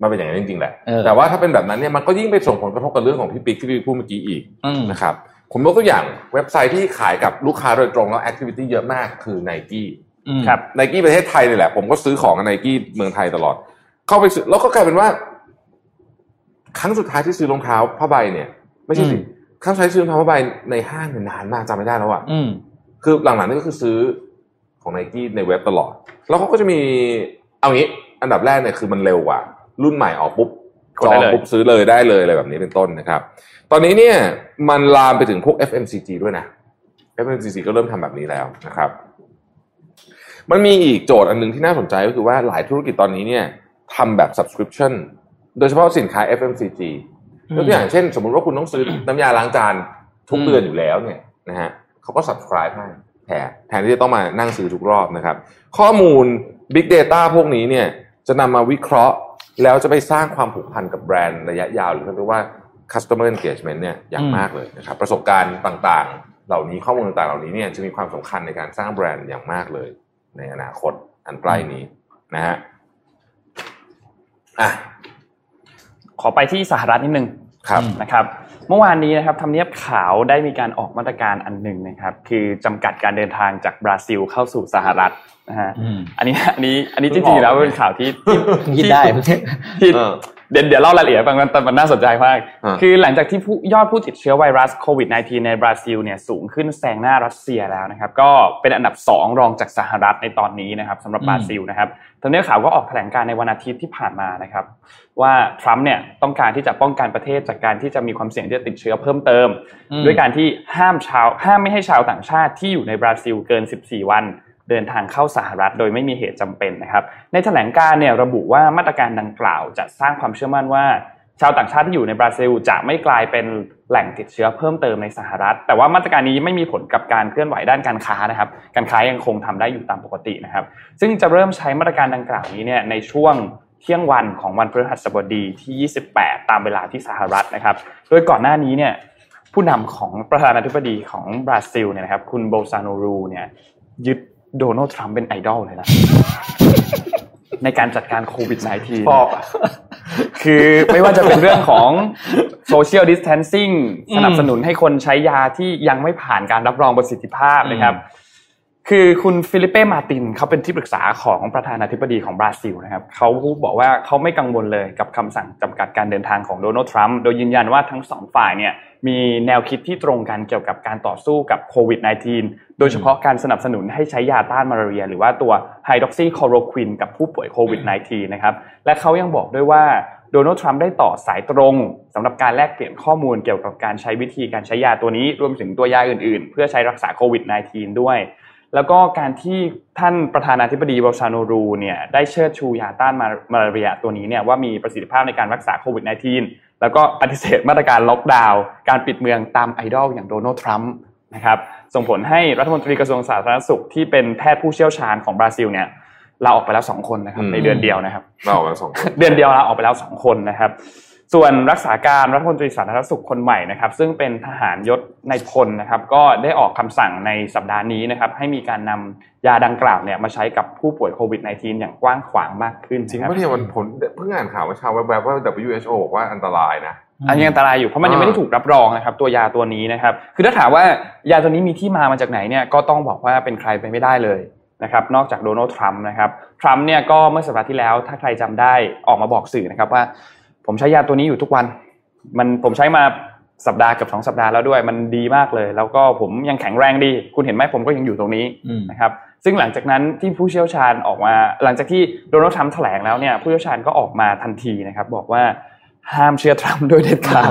มันเป็นอย่างนั้นจริงๆแหละเออแต่ว่าถ้าเป็นแบบนั้นเนี่ยมันก็ยิ่งไปส่งผลกระทบกับเรื่องของพี่ปิ๊กที่พี่พูดเมื่อกี้อีกอืมนะครับผมยกตัวอย่างเว็บไซต์ที่ขายกับลูกค้าโดยตรงแล้ว activity เยอะมากคือ n i กี้อืมครับไนกี้ประเทศไทยนี่แหละ ผมก็ซื้อของกับไนกี้เมืองไทยตลอด เข้าไปซื้อแล้วก็กลายเป็นว่า ครั้งสุดท้ายที่ซื้อรองเท้าผ้าใบเนี่ย ไม่ใช่สิอืมครั้งสุดท้ายที่ซื้อรองเท้าผ้าใบในห้างเนี่ยนานมากจำไม่ได้แล้วอะอืมคือหลังๆนี่ก็คือซื้อของไนกี้ในเว็บตลอด แล้วเขาก็จะมีเอางี้ อันดับแรกเนี่ยคือมันเร็วกว่า รุ่นใหม่ออกปุ๊บกดได้เลยจองปุ๊บซื้อเลยได้เลยอะไรแบบนี้เป็นต้นนะครับ ตอนนี้เนี่ยมันลามไปถึงพวก FMCG ด้วยนะ FMCG ก็เริ่มทำแบบนี้แล้วนะครับ มันมีอีกโจทย์อันหนึงที่น่าสนใจก็คือว่าหลายธุรกิจตอนนี้เนี่ยทำแบบ subscription โดยเฉพาะสินค้า FMCG ยกตัวอย่างเช่น สมมุติว่าคุณต้องซื้อน้ำยาล้างจานทุกเดือนอยู่แล้วเนี่ยนะฮะเขาก็ subscribe ให้แทนแทนที่จะต้องมานั่งซื้อทุกรอบนะครับ ข้อมูล Big Data พวกนี้เนี่ยจะนำมาวิเคราะห์ แล้วจะไปสร้างความผูกพันกับแบรนด์ระยะยาว หรือเรียกว่า customer engagement เนี่ยอย่างมากเลยนะครับ ประสบการณ์ต่างๆ เหล่านี้ข้อมูลต่างๆเหล่านี้เนี่ยจะมีความสำคัญในการสร้างแบรนด์อย่างมากเลย ในอนาคตอันใกล้นี้นะฮะอะ ขอไปที่สหรัฐนิดนึงครับนะครับเมื่อวานนี้นะครับทำเนียบขาวได้มีการออกมาตรการอันหนึ่งนะครับ คือจำกัดการเดินทางจากบราซิลเข้าสู่สหรัฐนะฮะอืมอันนี้อันนี้อันนี้จริงๆแล้วเป็นข่าวที่ที่คิดได้ที่ เออเดี๋ยวเดี๋ยวเล่ารายละเอียดให้ฟังมันแต่มันน่าสนใจมากอ่าคือหลังจากที่ผู้ยอดผู้ติดเชื้อไวรัสโควิด -19 ในบราซิลเนี่ยสูงขึ้นแซงหน้ารัสเซียแล้วนะครับ ก็เป็นอันดับ 2 รองจากสหรัฐในตอนนี้นะครับสำหรับบราซิลนะครับทำเนียบขาวก็ออกแถลงการณ์ในวันอาทิตย์ที่ผ่านมานะครับ ว่าทรัมป์เนี่ยต้องการที่จะป้องกันประเทศจากการที่จะมีความเสี่ยงที่จะติดเชื้อเพิ่มเติมอืมด้วยการที่ห้ามชาวห้ามไม่ให้ชาวต่างชาติที่อยู่ในบราซิลเกิน 14 วัน เดินทางเข้าสหรัฐโดยไม่มีเหตุจำเป็นนะครับ ในแถลงการ์เนี่ยระบุว่ามาตรการดังกล่าวจะสร้างความเชื่อมั่นว่า ชาวต่างชาติที่อยู่ในบราซิลจะไม่กลายเป็นแหล่งติดเชื้อเพิ่มเติมในสหรัฐ แต่ว่ามาตรการนี้ไม่มีผลกับการเคลื่อนไหวด้านการค้านะครับ การค้ายังคงทำได้อยู่ตามปกตินะครับ ซึ่งจะเริ่มใช้มาตรการดังกล่าวนี้เนี่ยในช่วงเที่ยงวันของวันพฤหัสบดีที่ 28 ตามเวลาที่สหรัฐนะครับ โดยก่อนหน้านี้เนี่ยผู้นำของประธานาธิบดีของบราซิลเนี่ยนะครับคุณโบลโซนาโรเนี่ยยึด โดนัลด์ทรัมป์เป็นไอดอลเลยนะในการจัดการโควิด -19 ชอบอะคือไม่ว่าจะเป็นเรื่องของ social distancing อืมสนับสนุนให้คนใช้ยาที่ยังไม่ผ่านการรับรองประสิทธิภาพนะครับ คือคุณฟิลิเป้มาตินเขาเป็นที่ปรึกษาของประธานาธิบดีของบราซิลนะครับเขาบอกว่าเขาไม่กังวลเลยกับคำสั่งจำกัดการเดินทางของโดนัลด์ทรัมป์โดยยืนยันว่าทั้งสองฝ่ายเนี่ย มีแนวคิดที่ตรงกันเกี่ยวกับการต่อสู้กับโควิด -19 โดยเฉพาะการสนับสนุนให้ใช้ยาต้านมาลาเรีย หรือว่าตัวไฮดรอกซีคอโรควินกับผู้ป่วยโควิด -19 นะครับ และเขายังบอกด้วยว่าโดนัลด์ทรัมป์ได้ต่อสายตรงสำหรับการแลกเปลี่ยนข้อมูลเกี่ยวกับการใช้วิธีการใช้ยาตัวนี้รวมถึงตัวยาอื่นๆ เพื่อใช้รักษาโควิด -19 ด้วย แล้วก็การที่ท่านประธานาธิบดีโบลโซนาโรเนี่ยได้เชิดชูยาต้านมามาลาเรียตัวนี้เนี่ยว่ามีประสิทธิภาพในการรักษาโควิด -19 แล้วก็ปฏิเสธมาตรการล็อกดาวน์การปิดเมืองตามไอดอลอย่างโดนัลด์ทรัมป์นะครับส่งผลให้รัฐมนตรีกระทรวงสาธารณสุขที่เป็นแพทย์ผู้เชี่ยวชาญของบราซิลเนี่ยลาออกไปแล้วสองคนนะครับอืมในเดือนเดียวนะครับเรากันสองคนเดือนเดียวลาออกไปแล้วสองคนนะครับ ส่วนรักษาการรัฐมนตรีสาธารณสุขคนใหม่นะครับ ซึ่งเป็นทหารยศในพลนะครับ ก็ได้ออกคำสั่งในสัปดาห์นี้นะครับ ให้มีการนำยาดังกล่าวเนี่ยมาใช้กับผู้ป่วยโควิด -19 อย่างกว้างขวางมากขึ้นจริงครับปะเนี่ยวันผลเพิ่งอ่านข่าวเมื่อเช้าแวบๆว่า WHO บอกว่าอันตรายนะอันนี้อันตรายอยู่เพราะมันยังไม่ได้ถูกรับรองนะครับ ตัวยาตัวนี้นะครับ คือถ้าถามว่ายาตัวนี้มีที่มามาจากไหนเนี่ยก็ต้องบอกว่าเป็นใครไปไม่ได้เลยนะครับนอกจากโดนัลด์ทรัมป์นะครับทรัมป์เนี่ยก็เมื่อสัปดาห์ที่แล้วถ้าใครจำได้ออกมาบอกสื่อนะครับว่า ผมใช้ยาตัวนี้อยู่ทุกวัน มันผมใช้มาสัปดาห์เกับสองสัปดาห์แล้วด้วย มันดีมากเลย แล้วก็ผมยังแข็งแรงดี คุณเห็นไหมผมก็ยังอยู่ตรงนี้อืมนะครับซึ่งหลังจากนั้นที่ผู้เชี่ยวชาญออกมา หลังจากที่โดนัลด์ทรัมป์แถลงแล้วเนี่ยผู้เชี่ยวชาญก็ออกมาทันทีนะครับ บอกว่าห้ามเชื่อทรัมป์โดยเด็ดขาด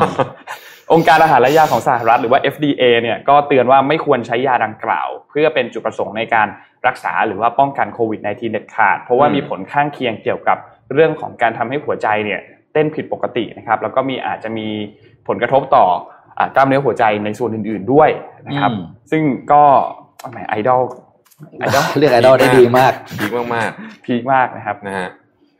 องค์การอาหารและยาของสหรัฐหรือว่า FDA เนี่ยก็เตือนว่าไม่ควรใช้ยาดังกล่าว เพื่อเป็นจุดประสงค์ในการรักษาหรือว่าป้องกันโควิด -19 เด็ดขาด เพราะว่าอืมมีผลข้างเคียงเกี่ยวกับเรื่องของการทำให้หัวใจเนี่ย เต้นผิดปกตินะครับ แล้วก็มีอาจจะมีผลกระทบต่ออ่ากล้ามเนื้อหัวใจในส่วนอื่น ๆด้วยนะครับอืมซึ่งก็แหมไอดอลไอดอลเรียกไอดอลได้ดีมากดีมากพีคมากนะครับๆนะฮะ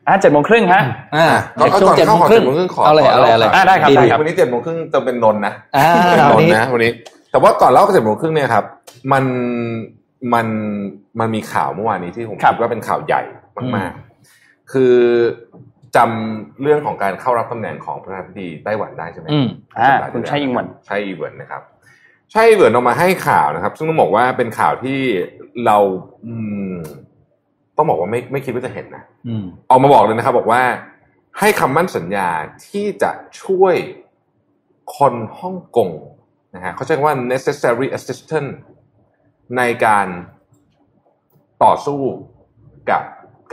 อะเจ็ดโมงครึ่งฮะอ่าก่อนช่วงก่อนเจ็ดเข้าโมงขอครึ่เจ็ดโมงครึ่งขอเอาเลยขอเอาเลยเอาเลยอ่าได้ครับดีได้วันนี้เจ็ดโมงครึ่งจะเป็นนนท์นะอ่าเป็นนวันนนี้ท์นะวันนี้ แต่ว่าก่อนเล่าเจ็ดโมงครึ่งเนี่ยครับ มันมันมันมีข่าวเมื่อวานนี้ที่ผมครัคิบดว่าเป็นข่าวใหญ่อืมามกๆ คือ จำเรื่องของการเข้ารับตำแหน่งของประธานาธิบดีไต้หวันได้ใช่ไหมอืมอ่าสัปดห์คุณที่ชัยอิงหวันใช่อีเวนนะครับใช่อีเวนออกมาให้ข่าวนะครับ ซึ่งต้องบอกว่าเป็นข่าวที่เราอืมต้องบอกว่าไม่ไม่คิดว่าจะเห็นนะอืมออกมาบอกเลยนะครับ บอกว่าให้คำมั่นสัญญาที่จะช่วยคนฮ่องกงนะฮะเขาใช้คำว่า necessary assistance ในการต่อสู้กับ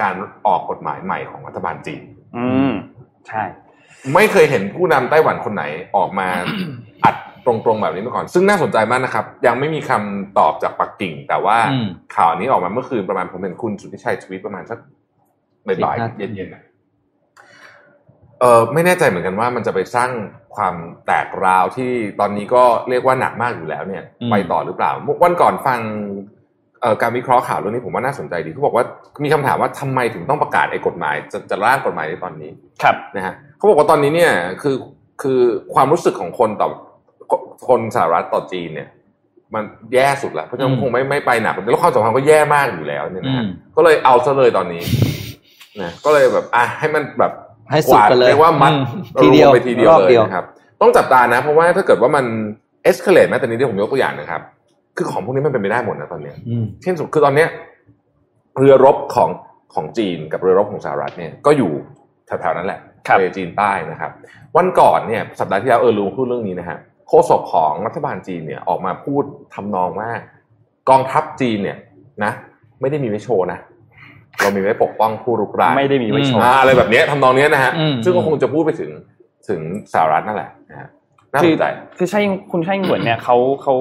การออกกฎหมายใหม่ของรัฐบาลจีน อืมใช่ ไม่เคยเห็นผู้นำไต้หวันคนไหนออกมาอัดตรงๆแบบนี้มาก่อน ซึ่งน่าสนใจมากนะครับ ยังไม่มีคำตอบจากปักกิ่ง แต่ว่าอืมข่าวนี้ออกมาเมื่อคืนประมาณผมเห็นคุณสุทธิชัยทวีตประมาณสักบ่ายสิบห้าๆเย็นๆอะเออไม่แน่ใจเหมือนกันว่ามันจะไปสร้างความแตกราวที่ตอนนี้ก็เรียกว่าหนักมากอยู่แล้วเนี่ยอืมไปต่อหรือเปล่าวันก่อนฟังเอ่อ การวิเคราะห์ข่าวเรื่องนี้ผมว่าน่าสนใจดีเขาบอกว่ามีคำถามว่าทำไมถึงต้องประกาศไอ้กฎหมายจะจะร่างกฎหมายในตอนนี้ครับนะฮะเขาบอกว่าตอนนี้เนี่ยคือคือความรู้สึกของคนต่อคนสหรัฐต่อจีนเนี่ย มันแย่สุดแล้วเพราะฉะนั้อืนมคงไม่ไม่ไปหนักแล้วความสัมพันธ์ก็แย่มากอยู่แล้วเนี่ยนะฮะอืมก็เลยเอาซะเลยตอนนี้นะก็เลยแบบอะให้มันแบบให้สุดไปเลยเรียกว่ามัดอืมทีเดียวรมไปทีเดียวรอบเลเดียยวนะครับ ต้องจับตานะ เพราะว่าถ้าเกิดว่ามัน escalate แม้แต่นี้ที่ผมยกตัวอย่างนะครับ คือของพวกนี้มันเป็นไปได้หมดนะตอนเนี้ยอืมเช่นสุดคือตอนเนี้ยเรือรบของของจีนกับเรือรบของสหรัฐเนี่ยก็อยู่แถวๆนั้นแหละครับทะเลจีนใต้นะครับ วันก่อนเนี่ยสัปดาห์ที่แล้วเออลุงพูดเรื่องนี้นะฮะโฆษกของรัฐบาลจีนเนี่ยออกมาพูดทำนองว่ากองทัพจีนเนี่ยนะไม่ได้มีไว้โชว์นะเรามีไว้ปกป้องผู้รุกรานไม่ได้มีไว้โชว์อ่าอะไรแบบเนี้ยทำนองเนี้ยนะฮะอืมซึ่งก็คงจะพูดไปถึงถึงสหรัฐนั่นแหละนะฮะน่าสนใจคือใช่คุณใช่เหมือนเนี่ยเขาเขา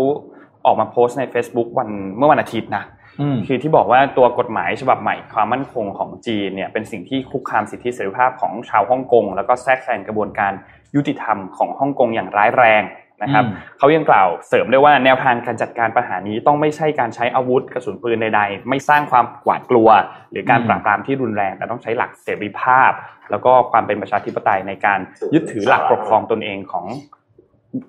ออกมาโพสต์ใน Facebook วันเมื่อวันอาทิตย์นะอืมคือที่บอกว่าตัวกฎหมายฉบับใหม่ความมั่นคงของจีนเนี่ยเป็นสิ่งที่คุกคามสิทธิเสรีภาพของชาวฮ่องกงแล้วก็แทรกแซงกระบวนการยุติธรรมของฮ่องกงอย่างร้ายแรงนะครับอืมเขายังกล่าวเสริมด้วยว่าแนวทางการจัดการปัญหานี้ต้องไม่ใช่การใช้อาวุธกระสุนปืนใดๆ ไม่สร้างความหวาดกลัว หรือการปราบปรามที่รุนแรง แต่ต้องใช้หลักเสรีภาพ แล้วก็ความเป็นประชาธิปไตยในการยึดถือหลักปกครองตนเองของ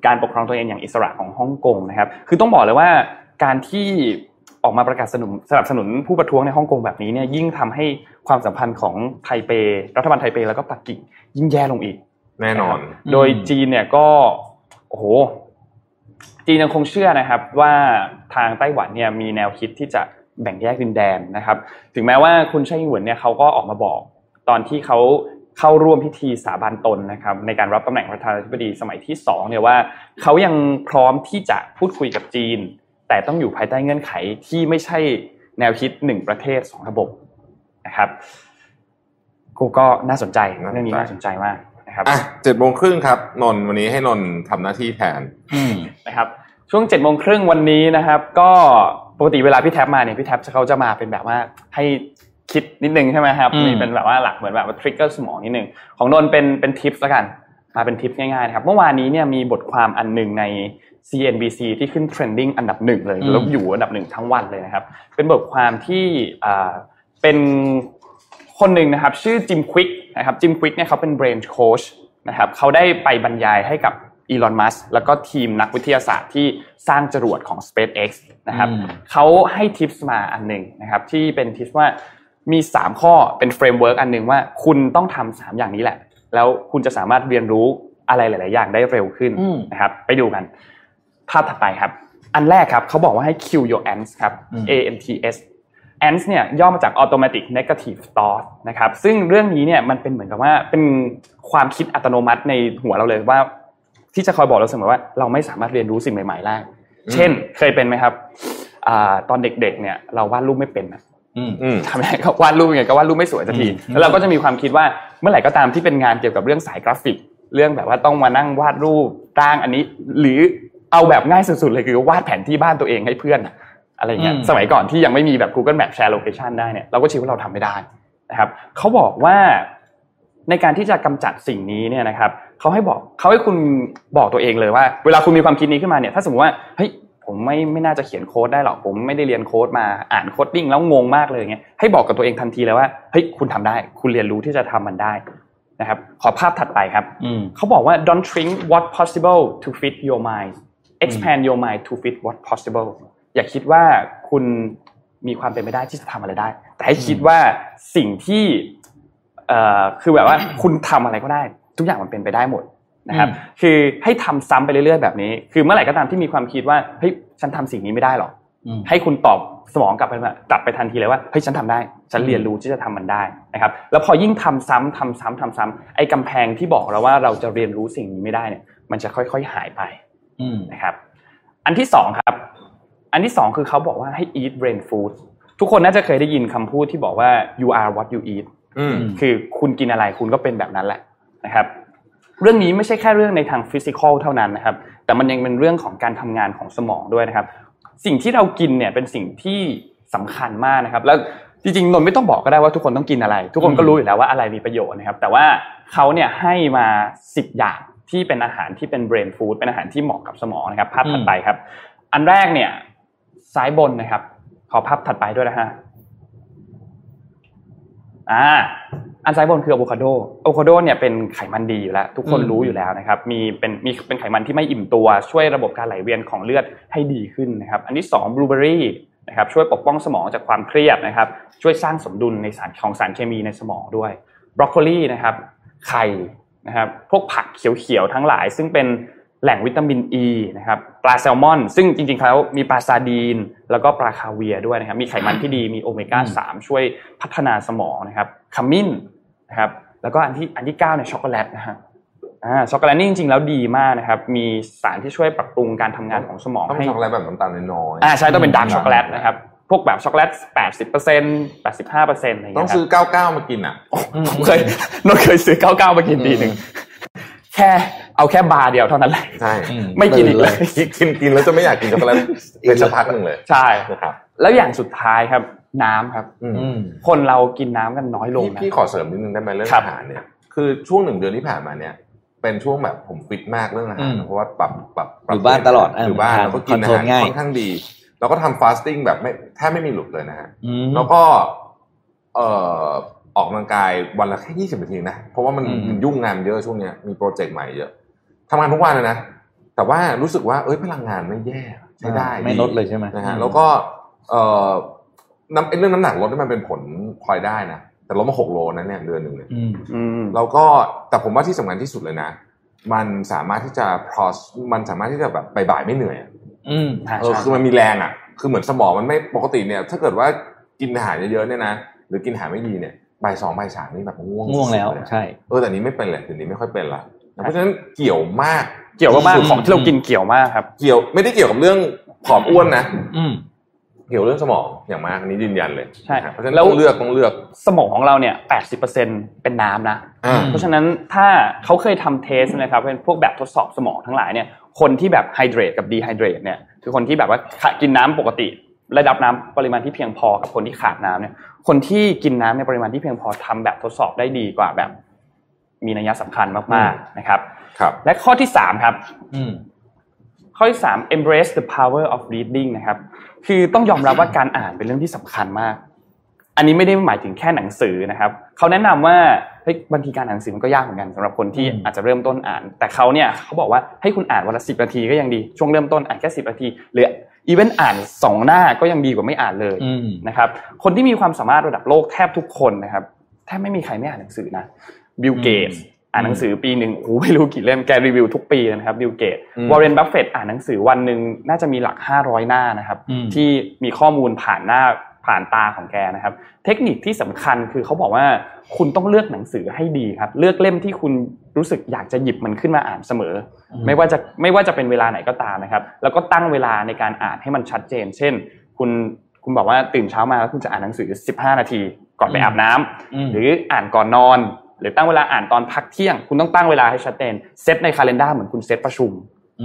การปกครองตัวเองอย่างอิสระของฮ่องกงนะครับ คือต้องบอกเลยว่าการที่ออกมาประกาศสนับสนับสนุนผู้ประท้วงในฮ่องกงแบบนี้เนี่ยยิ่งทำให้ความสัมพันธ์ของไทเป รัฐบาลไทเปแล้วก็ปักกิ่งยิ่งแย่ลงอีก แน่นอน โดยจีนเนี่ยก็โอ้โหจีนยังคงเชื่อนะครับว่าทางไต้หวันเนี่ยมีแนวคิดที่จะแบ่งแยกดินแดนนะครับ ถึงแม้ว่าคุณไช่หวนเนี่ยเขาก็ออกมาบอกตอนที่เขา เข้าร่วมพิธีสาบานตนนะครับในการรับตำแหน่งประธานาธิบดีสมัยที่สองเนี่ยว่าเขายังพร้อมที่จะพูดคุยกับจีน แต่ต้องอยู่ภายใต้เงื่อนไขที่ไม่ใช่แนวคิดหนึ่งประเทศสองระบบนะครับกูก็น่าสนใจเรื่องนี้น่าสนใจมากนะครับอะเจ็ดโมงครึ่งครับนนท์วันนี้ให้นนท์ทำหน้าที่แทนอืมนะครับ ช่วง7จ็ดโมงครึ่งวันนี้นะครับ ก็ปกติเวลาพี่แท็บมาเนี่ยพี่แท็บเขาจะมาเป็นแบบว่าให้ คิดนิดนึงใช่ไหมครับอืมมีเป็นแบบว่าหลักเหมือนแบบว่าทริกเกอร์สมองนิดนึงของนนท์เป็นเป็นทิปส์แล้วกันมาเป็นทิปง่ายๆนะครับเมื่อวานนี้เนี่ยมีบทความอันหนึ่งใน CNBC ที่ขึ้น trending อันดับหนึ่งเลยแล้วอยู่อันดับหนึ่งทั้งวันเลยนะครับ เป็นบทความที่อ่าเป็นคนหนึ่งนะครับ ชื่อจิมควิกนะครับจิมควิกเนี่ยเขาเป็น brain coach นะครับเขาได้ไปบรรยายให้กับอีลอนมัสแล้วก็ทีมนักวิทยาศาสตร์ที่สร้างจรวดของ SpaceX นะครับอืมเขาให้ tips มาอันหนึ่งนะครับที่เป็น tips ว่า มี 3 ข้อเป็น framework อันหนึ่งว่าคุณต้องทำสามอย่างนี้แหละ แล้วคุณจะสามารถเรียนรู้อะไรหลาย ๆ อย่างได้เร็วขึ้นอืมนะครับ ไปดูกัน ภาพถัดไปครับ อันแรกครับเขาบอกว่าให้ kill your ants ครับอืม A N T S ants เนี่ยย่อมาจาก automatic negative thought นะครับซึ่งเรื่องนี้เนี่ยมันเป็นเหมือนกับว่าเป็นความคิดอัตโนมัติในหัวเราเลยว่า ที่จะคอยบอกเราเสมอว่า เราไม่สามารถเรียนรู้สิ่งใหม่ ๆ ได้ เช่น เคยเป็นไหมครับอ่าตอนเด็ก ๆ เนี่ยเราวาดรูปไม่เป็นอะอืมอืม ทำยังไงก็วาดรูปยังไงก็วาดรูปไม่สวยสักทีอืมแล้วเราก็จะมีความคิดว่าเมื่อไหร่ก็ตามที่เป็นงานเกี่ยวกับเรื่องสายกราฟิก เรื่องแบบว่าต้องมานั่งวาดรูปร่างอันนี้ หรือเอาแบบง่ายสุดๆเลยคือวาดแผนที่บ้านตัวเองให้เพื่อนอะอะไรเงี้ยอืมสมัยก่อนที่ยังไม่มีแบบ Google Map Share Location ได้เนี่ยเราก็คิดว่าเราทำไม่ได้นะครับเขาบอกว่าในการที่จะกำจัดสิ่งนี้เนี่ยนะครับเขาให้บอกเขาให้คุณบอกตัวเองเลยว่า เวลาคุณมีความคิดนี้ขึ้นมาเนี่ย ถ้าสมมติว่าเฮ้ย ผมไม่ไม่น่าจะเขียนโค้ดได้หรอกผมไม่ได้เรียนโค้ดมาอ่าน coding แล้วงงมากเลยเงี้ยให้บอกกับตัวเองทันทีเลยว่าเฮ้ยคุณทำได้ คุณเรียนรู้ที่จะทำมันได้นะครับขอภาพถัดไปครับอืมเขาบอกว่า don't shrink what's possible to fit your mind expand your mind to fit what's possible อย่าคิดว่าคุณมีความเป็นไปได้ที่จะทำอะไรได้ แต่ให้คิดว่าสิ่งที่เอ่อคือแบบว่าคุณทำอะไรก็ได้ ทุกอย่างมันเป็นไปได้หมด นะครับอืมคือให้ทำซ้ำไปเรื่อยๆแบบนี้ คือเมื่อไหร่ก็ตามที่มีความคิดว่าเฮ้ยฉันทำสิ่งนี้ไม่ได้หรอกอืมให้คุณตอบสมองกลับไปว่ากลับไปทันทีเลยว่าเฮ้ยฉันทำได้ ฉันเรียนรู้ที่จะทำมันได้นะครับ แล้วพอยิ่งทำซ้ำทำซ้ำทำซ้ำไอ้กำแพงที่บอกเราว่าเราจะเรียนรู้สิ่งนี้ไม่ได้เนี่ย มันจะค่อยๆหายไปอืมนะครับ อันที่สองครับ อันที่สองคือเขาบอกว่าให้ eat brain food ทุกคนน่าจะเคยได้ยินคำพูดที่บอกว่า you are what you eat อืมคือคุณกินอะไรคุณก็เป็นแบบนั้นแหละนะครับ เรื่องนี้ไม่ใช่แค่เรื่องในทางฟิสิกอลเท่านั้นนะครับ แต่มันยังเป็นเรื่องของการทำงานของสมองด้วยนะครับ สิ่งที่เรากินเนี่ยเป็นสิ่งที่สำคัญมากนะครับ แล้วจริงๆนนท์ไม่ต้องบอกก็ได้ว่าทุกคนต้องกินอะไร ทุกคนก็รู้อยู่แล้วว่าอะไรมีประโยชน์นะครับ แต่ว่าเขาเนี่ยให้มาสิบอย่างที่เป็นอาหารที่เป็นเบรนฟู้ดเป็นอาหารที่เหมาะกับสมองนะครับ ภาพถัดไปครับ อันแรกเนี่ยซ้ายบนนะครับ ขอภาพถัดไปด้วยนะฮะ อ่าอันซ้ายบนคืออะโวคาโดอะโวคาโดเนี่ยเป็นไขมันดีอยู่แล้ว ทุกคนรู้อยู่แล้วนะครับมีเป็นมีเป็นไขมันที่ไม่อิ่มตัว ช่วยระบบการไหลเวียนของเลือดให้ดีขึ้นนะครับอันที่สองบลูเบอรี่นะครับช่วยปกป้องสมองจากความเครียดนะครับช่วยสร้างสมดุลในสารของสารเคมีในสมองด้วยบรอกโคลีนะครับไข่นะครับพวกผักเขียวๆทั้งหลายซึ่งเป็น แหล่งวิตามินอ e ีนะครับปลาแซลมอน ซึ่งจริงๆแล้วมีปลาซาร์ดีน แล้วก็ปลาคาเวียร์ด้วยนะครับมีไขมันที่ดีมีโอเมก้าสามช่วยพัฒนาสมองนะครับขมิ้นนะครับแล้วก็อันที่อันที่เก้าเนี่ยช็อกโกแลตนะฮะอ่าช็อกโกแลตนี่จริงๆแล้วดีมากนะครับมีสารที่ช่วยปรับปรุงการทำงานของสมองต้องให้ช็อกโกแลตแบบน้ำตาลน้อยๆอ่าใช่ต้องเป็น dark ช็อกโกแลตนะครับพวกแบบช็อกโกแลตแปดสิบเปอร์เซ็นต์แปดสิบห้าเปอร์เซ็นต์อะไรอย่างเงี้งยครับต้องซื้อ99มากินอะผมเคยนนเคยซื้อเก้าเก้ามากินทีหนึ่งแค่ เอาแค่บาร์เดียวเท่านั้นแหละใช่อืมไม่กินอีกเลยกินกินแล้วจะไม่อยากกินช็อกโกแลตเป็นสักพักหนึ่งเลยใช่นะครับแล้วอย่างสุดท้ายครับ น้ำครับอืมอืมคนเรากินน้ำกันน้อยลงพี่นะพี่ขอเสริมนิดนึงได้ไหมเรื่องครับอาหารเนี่ยคือช่วงหนึ่งเดือนที่ผ่านมาเนี่ย เป็นช่วงแบบผมฟิตมากเรื่องอาหารอืมเพราะว่าปรับปรับปรับอยู่บ้านตลอดอยู่บ้านเออแล้วก็กินอาคอนโทรหารลง่ายค่อนข้างดีแล้วก็ทำ fasting แบบไม่แทบไม่มีหลุดเลยนะฮะอืมแล้วก็เอ่อออกกำลังกายวันละแค่ยี่สิบนาทีนะ เพราะว่ามันอืมมันยุ่งงานเยอะช่วงเนี้ยมีโปรเจกต์ใหม่เยอะ ทำงานทุกวันเลยนะ แต่ว่ารู้สึกว่าเอ้ยพลังงานไม่แย่ใช้ได้ไม่ลดเลยใช่ไหมนะฮะแล้วก็เอ่อน้ำไอ้เรื่องน้ำหนักลดนี่มันเป็นผลพลอยได้นะแต่ลดมาหกโลนะเนี่ยเดือนหนึ่งเนี่ยอืมอืมแล้วก็แต่ผมว่าที่สำคัญที่สุดเลยนะ มันสามารถที่จะ pros มันสามารถที่จะแบบบ่ายๆไม่เหนื่อยอะอืมอ่าเออใช่คือมันมีแรงอะ คือเหมือนสมองมันไม่ปกติเนี่ย ถ้าเกิดว่ากินอาหารเยอะๆเนี่ยนะหรือกินอาหารไม่ดีเนี่ยบ่ายสองบ่ายสามนี่แบบง่วงง่วงแล้วสุดๆเยอะใช่เออแต่นี้ไม่เป็นเลยทีนี้ไม่ค่อยเป็นละ เพราะฉะนั้นเกี่ยวมาก เกี่ยวมากที่สุดๆของที่เรากินเกี่ยวมากครับ เกี่ยวไม่ได้เกี่ยวกับเรื่องผอมอ้วนนะอืมเกี่ยวเรื่องสมองอย่างมากอันนี้ยืนยันเลยใช่นะครับเพราะฉะนั้นแล้วต้องเลือกต้องเลือกสมองของเราเนี่ยแปดสิบเปอร์เซ็นเป็นน้ำนะอ่าเพราะฉะนั้นถ้าเขาเคยทำเทสนะครับเป็นพวกแบบทดสอบสมองทั้งหลายเนี่ยคนที่แบบไฮเดรตกับดีไฮเดรตเนี่ยคือคนที่แบบว่าขาดกินน้ำปกติระดับน้ำปริมาณที่เพียงพอกับคนที่ขาดน้ำเนี่ยคนที่กินน้ำในปริมาณที่เพียงพอทำแบบทดสอบได้ดีกว่าแบบ มีนัยสำคัญมากๆนะครับครับ และข้อที่สามครับอืมข้อที่สาม embrace the power of reading นะครับ คือต้องยอมรับว่าการอ่านเป็นเรื่องที่สำคัญมาก อันนี้ไม่ได้หมายถึงแค่หนังสือนะครับ เขาแนะนำว่าเฮ้ยบางทีการอ่านหนังสือมันก็ยากเหมือนกันสำหรับคนที่อืมอาจจะเริ่มต้นอ่าน แต่เขาเนี่ยเขาบอกว่าให้คุณอ่านวันละสิบนาทีก็ยังดีช่วงเริ่มต้นอ่านแค่สิบนาทีหรือ even อ่านสองหน้าก็ยังดีกว่าไม่อ่านเลยอืมนะครับ คนที่มีความสามารถระดับโลกแทบทุกคนนะครับแทบไม่มีใครไม่อ่านหนังสือนะ บิลเกตส์อืมอ่านหนังสือปีหนึ่งโอ้โหไม่รู้กี่เล่มแกรีวิวทุกปีนะครับบิลเกตส์อืมวอร์เรนบัฟเฟตต์อ่านหนังสือวันหนึ่งน่าจะมีหลัก 500 หน้านะครับอืมที่มีข้อมูลผ่านหน้าผ่านตาของแกนะครับ เทคนิคที่สำคัญคือเขาบอกว่าคุณต้องเลือกหนังสือให้ดีครับ เลือกเล่มที่คุณรู้สึกอยากจะหยิบมันขึ้นมาอ่านเสมออมไม่ว่าจะไม่ว่าจะเป็นเวลาไหนก็ตามนะครับ แล้วก็ตั้งเวลาในการอ่านให้มันชัดเจน เช่น คุณคุณบอกว่าตื่นเช้ามาแล้วคุณจะอ่านหนังสือ 15 นาที ก่อนไปอาบน้ำอืมหรืออ่านก่อนนอน หรือตั้งเวลาอ่านตอนพักเที่ยง คุณต้องตั้งเวลาให้ชัดเจนเซตในคาล endar เหมือนคุณเซตประชุม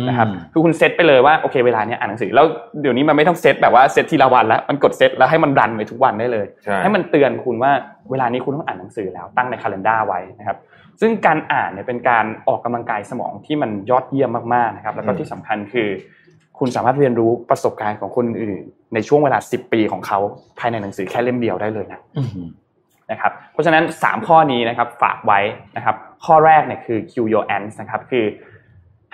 นะครับคือคุณเซตไปเลยว่าโอเคเวลาเนี้ยอ่านหนังสือแล้วเดี๋ยวนี้มันไม่ต้องเซตแบบว่าเซตทีละวันแล้วมันกดเซตแล้วให้มันรันไปทุกวันได้เลยใช่ให้มันเตือนคุณว่าเวลานี้คุณต้องอ่านหนังสือแล้วตั้งในคาล endar ไว้นะครับซึ่งการอ่านเนี่ยเป็นการออกกำลังกายสมองที่มันยอดเยี่ยมมากๆนะครับแล้วก็ที่สำคัญคือ คุณสามารถเรียนรู้ประสบการณ์ของคนอื่นในช่วงเวลา 10 ปีของเขาภายในหนังสือแค่เล่มเดียวได้เลยนะอืม นะครับเพราะฉะนั้น 3 ข้อนี้นะครับฝากไว้นะครับข้อแรกเนี่ยคือ Q your ants นะครับคือ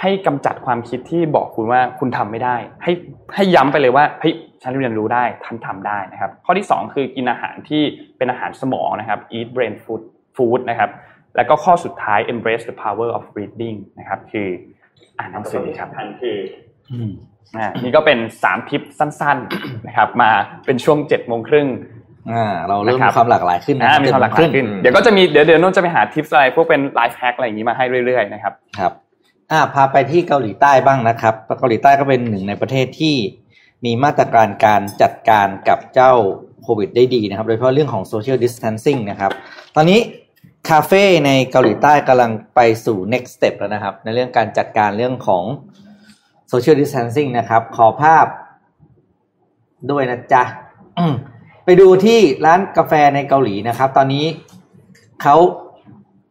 ให้กำจัดความคิดที่บอกคุณว่าคุณทำไม่ได้ ให้ให้ย้ำไปเลยว่าเฮ้ยฉันเรียนรู้ได้ท่านทำได้นะครับ ข้อที่ 2 คือกินอาหารที่เป็นอาหารสมองนะครับ eat brain food food นะครับแล้วก็ข้อสุดท้าย embrace the power of reading นะครับคืออ่านหนังสือครับทันคืออืมอ่านี่ก็เป็น3ทิปสั้น ๆนะครับ มาเป็นช่วง7จ็ดโมงครึ่ง อ่าเราเริ่มนะครับมีความหลากหลายขึ้นนะอ่ามีความหลากหลายขึ้นอืมเดี๋ยวก็จะมีเดี๋ยวเดี๋ยวโน้นจะไปหาทิปอะไรพวกเป็นไลฟ์แฮกอะไรอย่างนี้มาให้เรื่อยๆนะครับครับอ่าพาไปที่เกาหลีใต้บ้างนะครับเกาหลีใต้ก็เป็นหนึ่งในประเทศที่มีมาตรการการจัดการกับเจ้าโควิดได้ดีนะครับ โดยเฉพาะเรื่องของ social distancing นะครับ ตอนนี้คาเฟ่ในเกาหลีใต้กำลังไปสู่ next step แล้วนะครับ ในเรื่องการจัดการเรื่องของ social distancing นะครับ ขอภาพด้วยนะจ๊ะอืม ไปดูที่ร้านกาแฟในเกาหลีนะครับ ตอนนี้เขา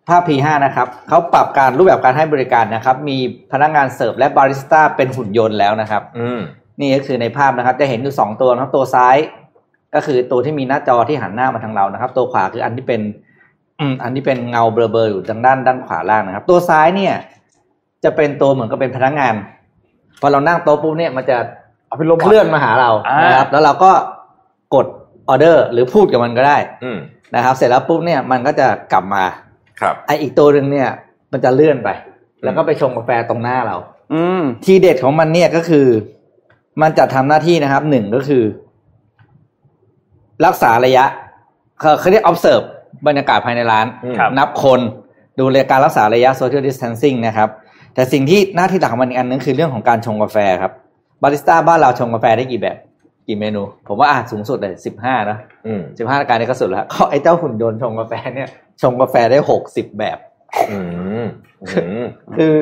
ภาพ P5 นะครับเขาปรับการรูปแบบการให้บริการนะครับ มีพนักงานเสิร์ฟและบาริสต้าเป็นหุ่นยนต์แล้วนะครับ อืมนี่ก็คือในภาพนะครับ จะเห็นอยู่สองตัวนะครับตัวซ้าย ก็คือตัวที่มีหน้าจอที่หันหน้ามาทางเรานะครับ ตัวขวาคืออันที่เป็นอืมอันที่เป็นเงาเบลอๆอยู่ทางด้านด้านขวาล่างนะครับ ตัวซ้ายเนี่ย จะเป็นตัวเหมือนกับเป็นพนักงานพอเรานั่งโต๊ะปุ๊บเนี่ยมันจะเอาเป็น robot เคลื่อนมาหาเราอ่านะครับแล้วเราก็กด ออเดอร์หรือพูดกับมันก็ได้อืมนะครับ เสร็จแล้วปุ๊บเนี่ยมันก็จะกลับมาครับไออีกตัวหนึ่งเนี่ย มันจะเลื่อนไป แล้วก็ไปชงกาแฟตรงหน้าเรา อืมทีเด็ดของมันเนี่ยก็คือ มันจะทำหน้าที่นะครับหนึ่งก็คือ รักษาระยะเขาเขาเรียก observe บรรยากาศภายในร้านอืมครับนับคนดูแลการรักษาระยะ social distancing นะครับ แต่สิ่งที่หน้าที่หลักของมันอีกอันนึงคือเรื่องของการชงกาแฟครับบาริสต้าบ้านเราชงกาแฟได้กี่แบบ กี่เมนู ผมว่าอาจสูงสุดเลยสิบห้านะอืมสิบห้ารายการนี้ก็สุดแล้วก็ไอ้เจ้าหุ่นยนต์ชงกาแฟเนี่ยชงกาแฟได้หกสิบแบบอืมอืมคือ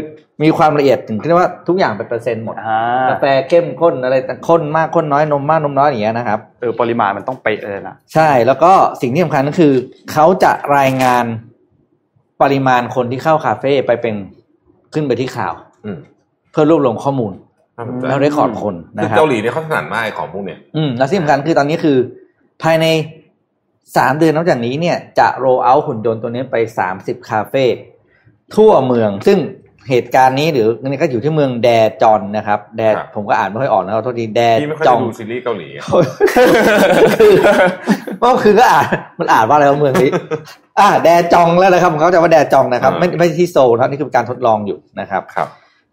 มีความละเอียดถึงที่ว่าทุกอย่างเป็นเปอร์เซ็นต์หมดอ่ากาแฟเข้มข้นอะไรแต่ข้นมากข้นน้อยนมมากนมน้อยอย่างเงี้ยนะครับเออปริมาณมันต้องเป๊ะเลยนะใช่แล้วก็สิ่งที่สำคัญก็คือเขาจะรายงานปริมาณคนที่เข้าคาเฟ่ไปเป็นขึ้นไปที่ข่าวอืมเพื่อรวบรวมข้อมูลน่าสนใจ แล้วได้คอร์ดคนคือนะครับเกาหลีเนี่ยเขาถนัดมากไอ้ของพวกเนี้ยอืมแล้วที่สำคัญคือตอนนี้คือภายในสามเดือนนอกจากนี้เนี่ยจะโรเอาหุ่นยนต์ตัวนี้ไปสามสิบคาเฟ่ทั่วเมือง ซึ่งเหตุการณ์นี้หรือนี่ก็อยู่ที่เมืองแดจอนนะครับ แดผมก็อ่านไม่ค่อยออกนะครับโทษทีแดพี่ไม่ค่อยจได้องดูซีรีส์เกาหลีอะก็คือก็อ่านมันอ่านว่าอะไรว่าเมืองนี้ อ่า แดจองแล้วนะครับผมเขาจะว่าแดจองนะครับ ไม่ไม่ใช่ที่โซลนะครับนี่คือการทดลองอยู่นะครับครับ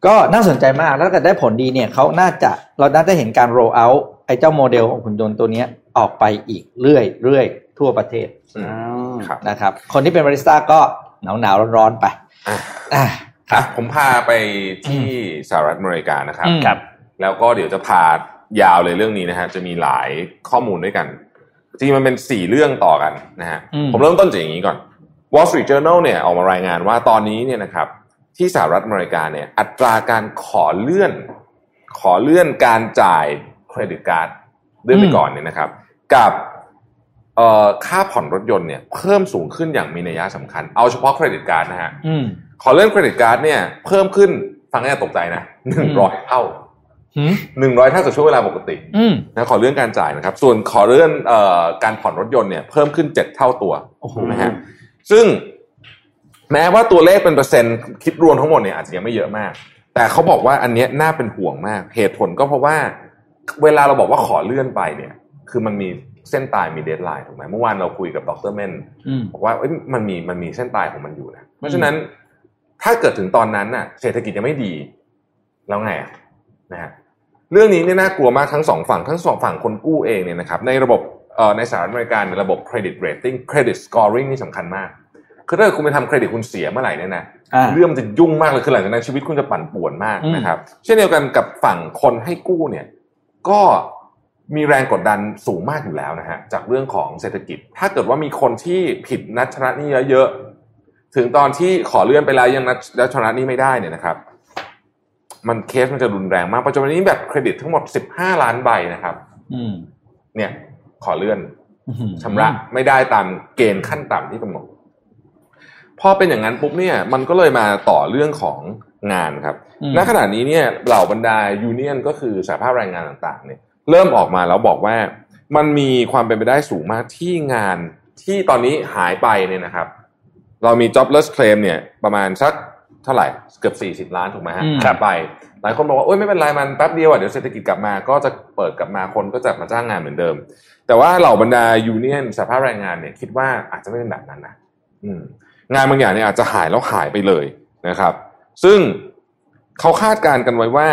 ก็น่าสนใจมากแล้วถ้าเกิดได้ผลดีเนี่ยเขาน่าจะเราน่าจะเห็นการ roll out ไอ้เจ้าโมเดลของหุ่นยนต์ตัวเนี้ยออกไปอีกเรื่อยเรื่อยทั่วประเทศอืมอ่าครับนะครับ คนที่เป็นบาริสต้าก็หนาวหนาวร้อนร้อนๆไปอะอ่าอะผมพาไปที่สหรัฐอเมริกานะครับอืมครับ แล้วก็เดี๋ยวจะพายาวเลยเรื่องนี้นะฮะจะมีหลายข้อมูลด้วยกันจริงๆมันเป็นสี่เรื่องต่อกันนะฮะอืมผมเริ่มต้นจากอย่างนี้ก่อน Wall Street Journal เนี่ยออกมารายงานว่าตอนนี้เนี่ยนะครับ ที่สหรัฐอเมริกาเนี่ยอัตราการขอเลื่อน ขอเลื่อนการจ่าย credit card เลื่อนไปก่อนเนี่ยนะครับ กับเอ่อค่าผ่อนรถยนต์เนี่ยเพิ่มสูงขึ้นอย่างมีนัยสำคัญ เอาเฉพาะ credit card นะฮะอืมขอเลื่อน credit card เนี่ยเพิ่มขึ้นฟังอย่าตกใจนะหนึ่งร้อยเท่าหืมหนึ่งร้อยเท่าจากช่วงเวลาปกติอืมนะขอเลื่อนการจ่ายนะครับ ส่วนขอเลื่อนเอ่อการผ่อนรถยนต์เนี่ยเพิ่มขึ้นเจ็ดเท่าตัวโอ้โหนะฮะซึ่ง แม้ว่าตัวเลขเป็นเปอร์เซ็นต์คิดรวมทั้งหมดเนี่ยอาจจะยังไม่เยอะมาก แต่เขาบอกว่าอันเนี้ยน่าเป็นห่วงมาก เหตุผลก็เพราะว่า เวลาเราบอกว่าขอเลื่อนไปเนี่ย คือมันมีเส้นตายมี deadline ถูกไหมเมื่อวานเราคุยกับดรเมนอืมบอกว่าเอ้ยมันมีมันมีเส้นตายของมันอยู่นะเพราะฉะนั้นถ้าเกิดถึงตอนนั้นน่ะ เศรษฐกิจยังไม่ดี แล้วไงอะนะฮะเรื่องนี้เนี่ยน่ากลัวมากทั้งสองฝั่งทั้งสองฝั่งคนกู้เองเนี่ยนะครับในระบบเอ่อในสหรัฐอเมริกาในระบบ credit rating credit scoring นี่สำคัญมาก คือถ้าเกิดคุณไปทำเครดิตคุณเสียเมื่อไหร่เนี่ยนะอ่าเรื่องมันจะยุ่งมากเลยคือหลังจากนั้นชีวิตคุณจะปั่นป่วนมากอืมนะครับ เช่นเดียวกันกับฝั่งคนให้กู้เนี่ย ก็มีแรงกดดันสูงมากอยู่แล้วนะฮะจากเรื่องของเศรษฐกิจ ถ้าเกิดว่ามีคนที่ผิดนัดชำระหนี้เยอะๆถึงตอนที่ขอเลื่อนไปแล้วยังนัดนัดชำระหนี้ไม่ได้เนี่ยนะครับ มันเคสมันจะรุนแรงมากปัจจุบันนี้แบบเครดิตทั้งหมด15ล้านใบนะครับอืมเนี่ย ขอเลื่อนอืมชำระไม่ได้ตามเกณฑ์ขั้นต่ำที่กำหนด พอเป็นอย่างนั้นปุ๊บเนี่ยมันก็เลยมาต่อเรื่องของงานครับอืมณขณะนี้เนี่ยเหล่าบรรดายูเนียนก็คือสหภาพแรงงานต่างๆเนี่ยเริ่มออกมาแล้วบอกว่ามันมีความเป็นไปได้สูงมากที่งานที่ตอนนี้หายไปเนี่ยนะครับ เรามี jobless claim เนี่ยประมาณสักเท่าไหร่เกือบ40 ล้านถูกไหมฮะอืมหายไป หลายคนบอกว่า โอ้ยไม่เป็นไรมันแป๊บเดียวอะเดี๋ยวเศรษฐกิจกลับมาก็จะเปิดกลับมาคนก็จะมาจ้างงานเหมือนเดิม แต่ว่าเหล่าบรรดา union สหภาพแรงงานเนี่ยคิดว่าอาจจะไม่เป็นแบบนั้นนะอืม งานบางอย่างเนี่ยอาจจะหายแล้วหายไปเลยนะครับ ซึ่งเขาคาดการณ์กันไว้ว่า